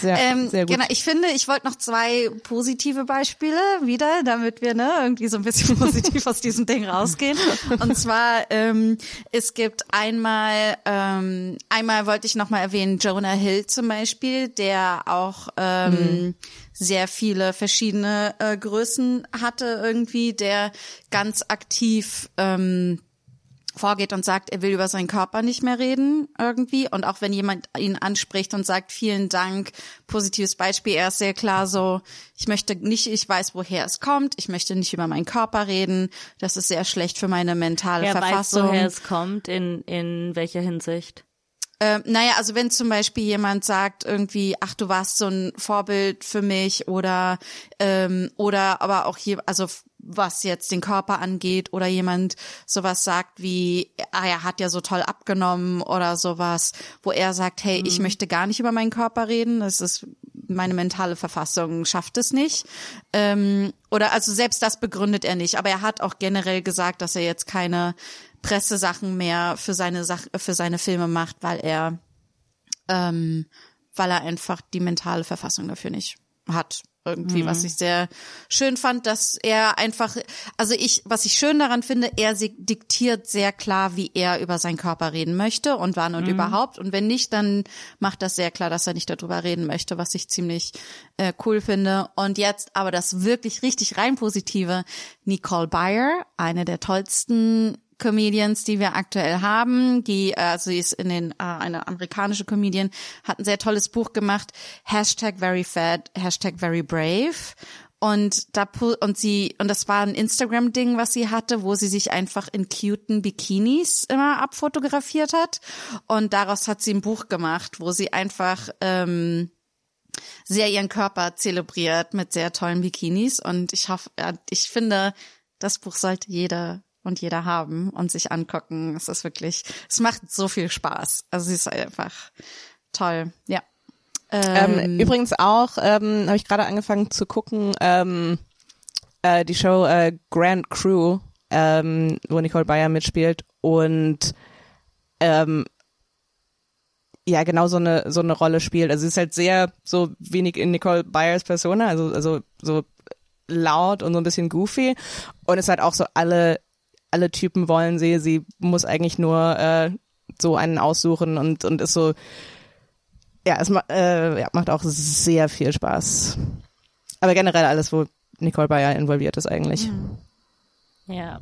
Sehr, Ähm, sehr gut. Genau, ich finde, ich wollte noch zwei positive Beispiele wieder, damit wir ne irgendwie so ein bisschen positiv aus diesem Ding rausgehen. Und zwar ähm, es gibt einmal ähm, einmal wollte ich noch mal erwähnen Jonah Hill zum Beispiel, der auch ähm, sehr viele verschiedene äh, Größen hatte irgendwie, der ganz aktiv ähm, vorgeht und sagt, er will über seinen Körper nicht mehr reden irgendwie. Und auch wenn jemand ihn anspricht und sagt, vielen Dank, positives Beispiel, er ist sehr klar so, ich möchte nicht, ich weiß, woher es kommt, ich möchte nicht über meinen Körper reden, das ist sehr schlecht für meine mentale weiß, Verfassung. woher es kommt, in, in welcher Hinsicht. Ähm, naja, also wenn zum Beispiel jemand sagt irgendwie, ach, du warst so ein Vorbild für mich oder ähm, oder aber auch hier, also was jetzt den Körper angeht oder jemand sowas sagt wie, ah, er hat ja so toll abgenommen oder sowas, wo er sagt, hey, ich möchte gar nicht über meinen Körper reden, das ist meine mentale Verfassung schafft es nicht. Ähm, oder also selbst das begründet er nicht, aber er hat auch generell gesagt, dass er jetzt keine Pressesachen mehr für seine Sach für seine Filme macht, weil er ähm, weil er einfach die mentale Verfassung dafür nicht hat. Irgendwie, was ich sehr schön fand, dass er einfach, also ich, was ich schön daran finde, er diktiert sehr klar, wie er über seinen Körper reden möchte und wann und überhaupt. Und wenn nicht, dann macht das sehr klar, dass er nicht darüber reden möchte, was ich ziemlich äh, cool finde. Und jetzt aber das wirklich richtig rein positive, Nicole Byer, eine der tollsten Comedians, die wir aktuell haben, die, äh, also sie ist in den, äh, eine amerikanische Comedian, hat ein sehr tolles Buch gemacht, Hashtag very fat, Hashtag very brave. Und da, und sie, und das war ein Instagram-Ding, was sie hatte, wo sie sich einfach in cuten Bikinis immer abfotografiert hat. Und daraus hat sie ein Buch gemacht, wo sie einfach, ähm, sehr ihren Körper zelebriert mit sehr tollen Bikinis. Und ich hoffe, ja, ich finde, das Buch sollte jeder und jeder haben und sich angucken. Es ist wirklich, es macht so viel Spaß. Also es ist einfach toll. Ja. Ähm, übrigens auch, ähm, habe ich gerade angefangen zu gucken, ähm, äh, die Show äh, Grand Crew, ähm, wo Nicole Bayer mitspielt und ähm, ja genau so eine so eine Rolle spielt. Also sie ist halt sehr so wenig in Nicole Bayers Persona, also also so laut und so ein bisschen goofy und es ist halt auch so alle alle Typen wollen sie, sie muss eigentlich nur äh, so einen aussuchen und und ist so ja, es ma äh, ja, macht auch sehr viel Spaß. Aber generell alles, wo Nicole Bayer involviert ist eigentlich. Ja.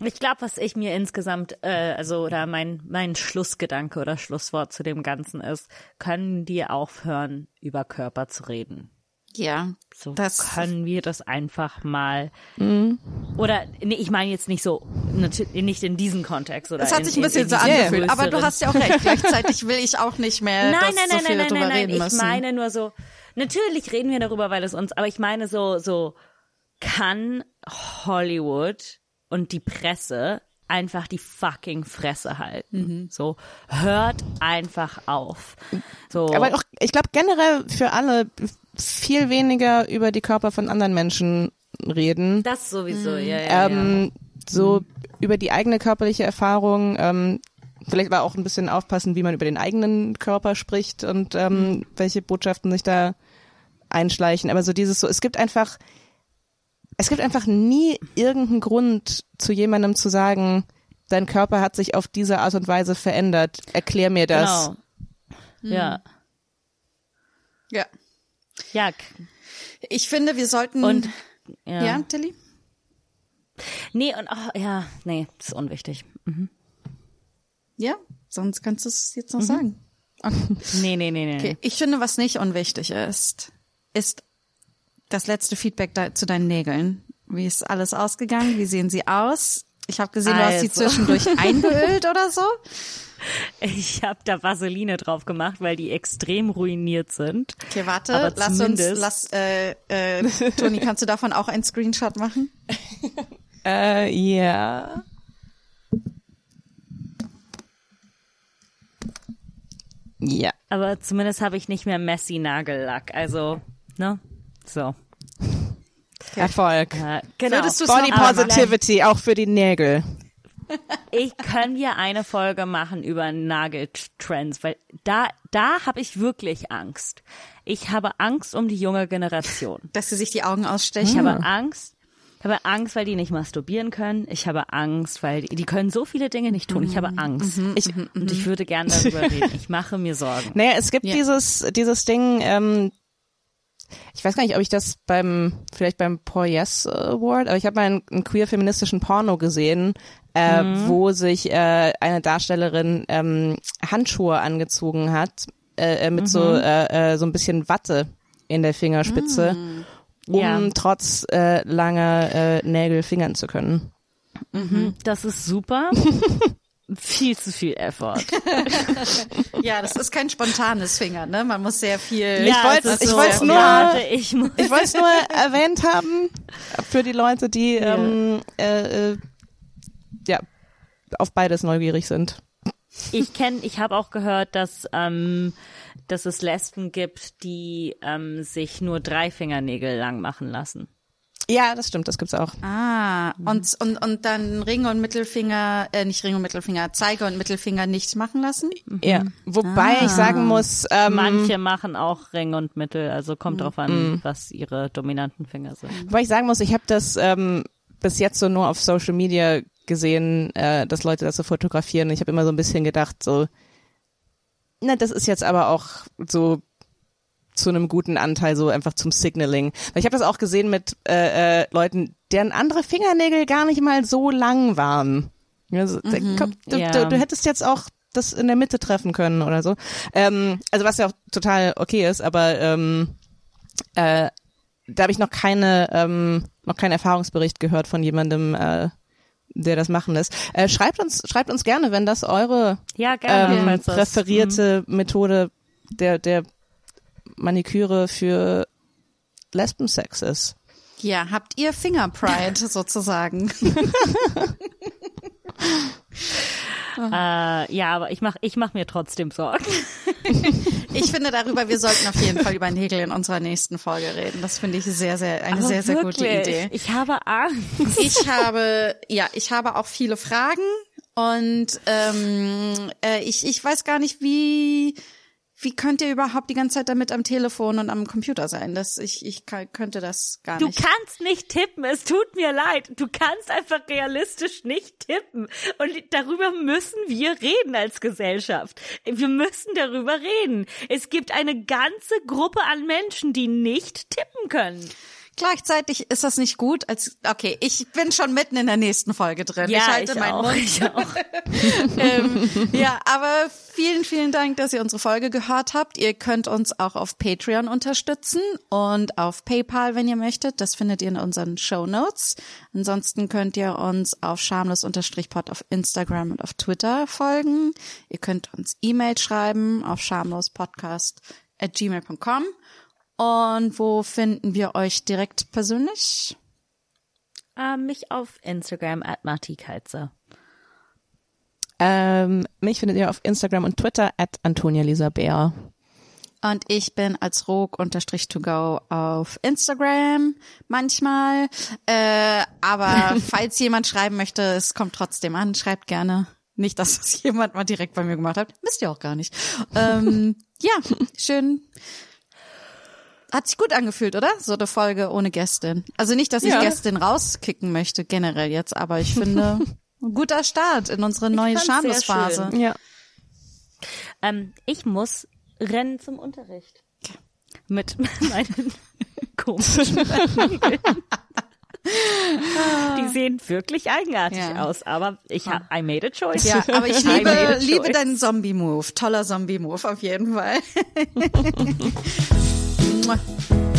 Ich glaube, was ich mir insgesamt, äh, also oder mein mein Schlussgedanke oder Schlusswort zu dem Ganzen ist, können die aufhören, über Körper zu reden. Ja. So Das- können wir das einfach mal. Oder nee, ich meine jetzt nicht so, natürlich nicht in diesem Kontext oder. Es hat in, sich ein bisschen in, so in angefühlt, aber du hast ja auch recht. Gleichzeitig will ich auch nicht mehr, Nein, dass nein, so nein, nein, nein, nein, ich müssen. meine nur so, natürlich reden wir darüber, weil es uns, aber ich meine so, so, kann Hollywood und die Presse einfach die fucking Fresse halten. Mhm. So, hört einfach auf. So, Aber auch, ich glaube generell für alle viel weniger über die Körper von anderen Menschen reden. das sowieso, ja, ja, ja. ähm, so über die eigene körperliche Erfahrung. Ähm, vielleicht aber auch ein bisschen aufpassen, wie man über den eigenen Körper spricht und ähm, welche Botschaften sich da einschleichen. Aber so dieses so, es gibt einfach, es gibt einfach nie irgendeinen Grund zu jemandem zu sagen, dein Körper hat sich auf diese Art und Weise verändert. Erklär mir das. Genau. Ja. Ja. Ja. Ich finde, wir sollten. Und ja. ja, Tilly? Nee, und ach, ja, nee, das ist unwichtig. Ja, sonst kannst du es jetzt noch sagen. Okay. Nee, nee, nee, nee. okay. Ich finde, was nicht unwichtig ist, ist das letzte Feedback da, zu deinen Nägeln. Wie ist alles ausgegangen? Wie sehen sie aus? Ich habe gesehen, du hast sie Also. zwischendurch eingeölt oder so. Ich habe da Vaseline drauf gemacht, weil die extrem ruiniert sind. Okay, warte, Aber lass uns, zumindest- lass, äh, äh, Toni, kannst du davon auch einen Screenshot machen? Äh, ja. Ja. Aber zumindest habe ich nicht mehr messy Nagellack. Also, ne? So. Erfolg. Äh, genau. Body Positivity, auch für die Nägel. Ich können wir eine Folge machen über Nageltrends, weil da da habe ich wirklich Angst. Ich habe Angst um die junge Generation. Dass sie sich die Augen Ich ausstechen? habe Angst. Ich habe Angst, weil die nicht masturbieren können. Ich habe Angst, weil die, die können so viele Dinge nicht tun. Ich habe Angst. Ich, und ich würde gerne darüber reden. Ich mache mir Sorgen. Naja, es gibt Ja. dieses, dieses Ding, ähm, ich weiß gar nicht, ob ich das beim, vielleicht beim Poor Yes Award, aber ich habe mal einen, einen queer-feministischen Porno gesehen, äh, wo sich äh, eine Darstellerin ähm, Handschuhe angezogen hat, äh, äh, mit so, äh, äh, so ein bisschen Watte in der Fingerspitze, um Ja. trotz äh, langer äh, Nägel fingern zu können. Das ist super. viel zu viel Effort. Ja, das ist kein spontanes Finger, ne? Man muss sehr viel. Ich wollt's- es ich so, wollt's nur- ich muss. Ich wollte es nur erwähnt haben für die Leute, die ähm, äh, äh, ja auf beides neugierig sind. Ich kenne, ich habe auch gehört, dass ähm, dass es Lesben gibt, die ähm, sich nur drei Fingernägel lang machen lassen. Ja, das stimmt, das gibt's auch. Ah, und, und, und dann Ring und Mittelfinger, äh, nicht Ring und Mittelfinger, Zeige und Mittelfinger nicht machen lassen? Ja, wobei ich sagen muss, ähm, Manche machen auch Ring und Mittel, also kommt drauf an, was ihre dominanten Finger sind. wobei ich sagen muss, ich habe das ähm, bis jetzt so nur auf Social Media gesehen, äh, dass Leute das so fotografieren. Ich habe immer so ein bisschen gedacht, so, na, das ist jetzt aber auch so zu einem guten Anteil so einfach zum Signaling. Weil ich habe das auch gesehen mit äh, äh, Leuten, deren andere Fingernägel gar nicht mal so lang waren. Also, da- komm, du, Ja. du, du hättest jetzt auch das in der Mitte treffen können oder so. Ähm, also was ja auch total okay ist, aber ähm, äh, da habe ich noch keine ähm, noch keinen Erfahrungsbericht gehört von jemandem, äh, der das machen lässt. Äh, schreibt uns schreibt uns gerne, wenn das eure Ja, gerne. ähm, präferierte Methode der der Maniküre für Lesbensex ist. Ja, habt ihr Finger Pride sozusagen? Äh, ja, aber ich mach, ich mach mir trotzdem Sorgen. Ich finde darüber, wir sollten auf jeden Fall über Nägel in unserer nächsten Folge reden. Das finde ich sehr, sehr, eine sehr, sehr gute Wirklich, Idee. Ich habe Angst. Ich habe, ja, ich habe auch viele Fragen und ähm, äh, ich, ich weiß gar nicht, wie, wie könnt ihr überhaupt die ganze Zeit damit am Telefon und am Computer sein? Das, ich, ich kann, könnte das gar Du nicht. kannst nicht tippen, es tut mir leid. Du kannst einfach realistisch nicht tippen. Und darüber müssen wir reden als Gesellschaft. Wir müssen darüber reden. Es gibt eine ganze Gruppe an Menschen, die nicht tippen können. Gleichzeitig ist das nicht gut, als okay, ich bin schon mitten in der nächsten Folge drin. ich halte meinen auch, Mund. Ich auch. ähm, ja, aber vielen, vielen Dank, dass ihr unsere Folge gehört habt. Ihr könnt uns auch auf Patreon unterstützen und auf PayPal, wenn ihr möchtet. Das findet ihr in unseren Show Notes. Ansonsten könnt ihr uns auf schamlos-pod auf Instagram und auf Twitter folgen. Ihr könnt uns E-Mail schreiben auf schamlospodcast at gmail.com. Und wo finden wir euch direkt persönlich? Äh, mich auf Instagram at Marti Keizer. Ähm, mich findet ihr auf Instagram und Twitter at Antonia Lisa Bär. Und ich bin als Rog-to-go auf Instagram manchmal. Äh, aber falls jemand schreiben möchte, es kommt trotzdem an, schreibt gerne. Nicht, dass das jemand mal direkt bei mir gemacht hat. Müsst ihr auch gar nicht. Ähm, ja, schön. Hat sich gut angefühlt, oder? So eine Folge ohne Gästin. Also nicht, dass ich Ja. Gästin rauskicken möchte, generell jetzt, aber ich finde, ein guter Start in unsere neue Schamlosphase. Ja. Ähm, ich muss rennen zum Unterricht. Mit meinen komischen. Die sehen wirklich eigenartig Ja. aus, aber ich habe I made a choice. Ja, aber ich liebe, liebe deinen Zombie-Move. Toller Zombie-Move auf jeden Fall. Mwah.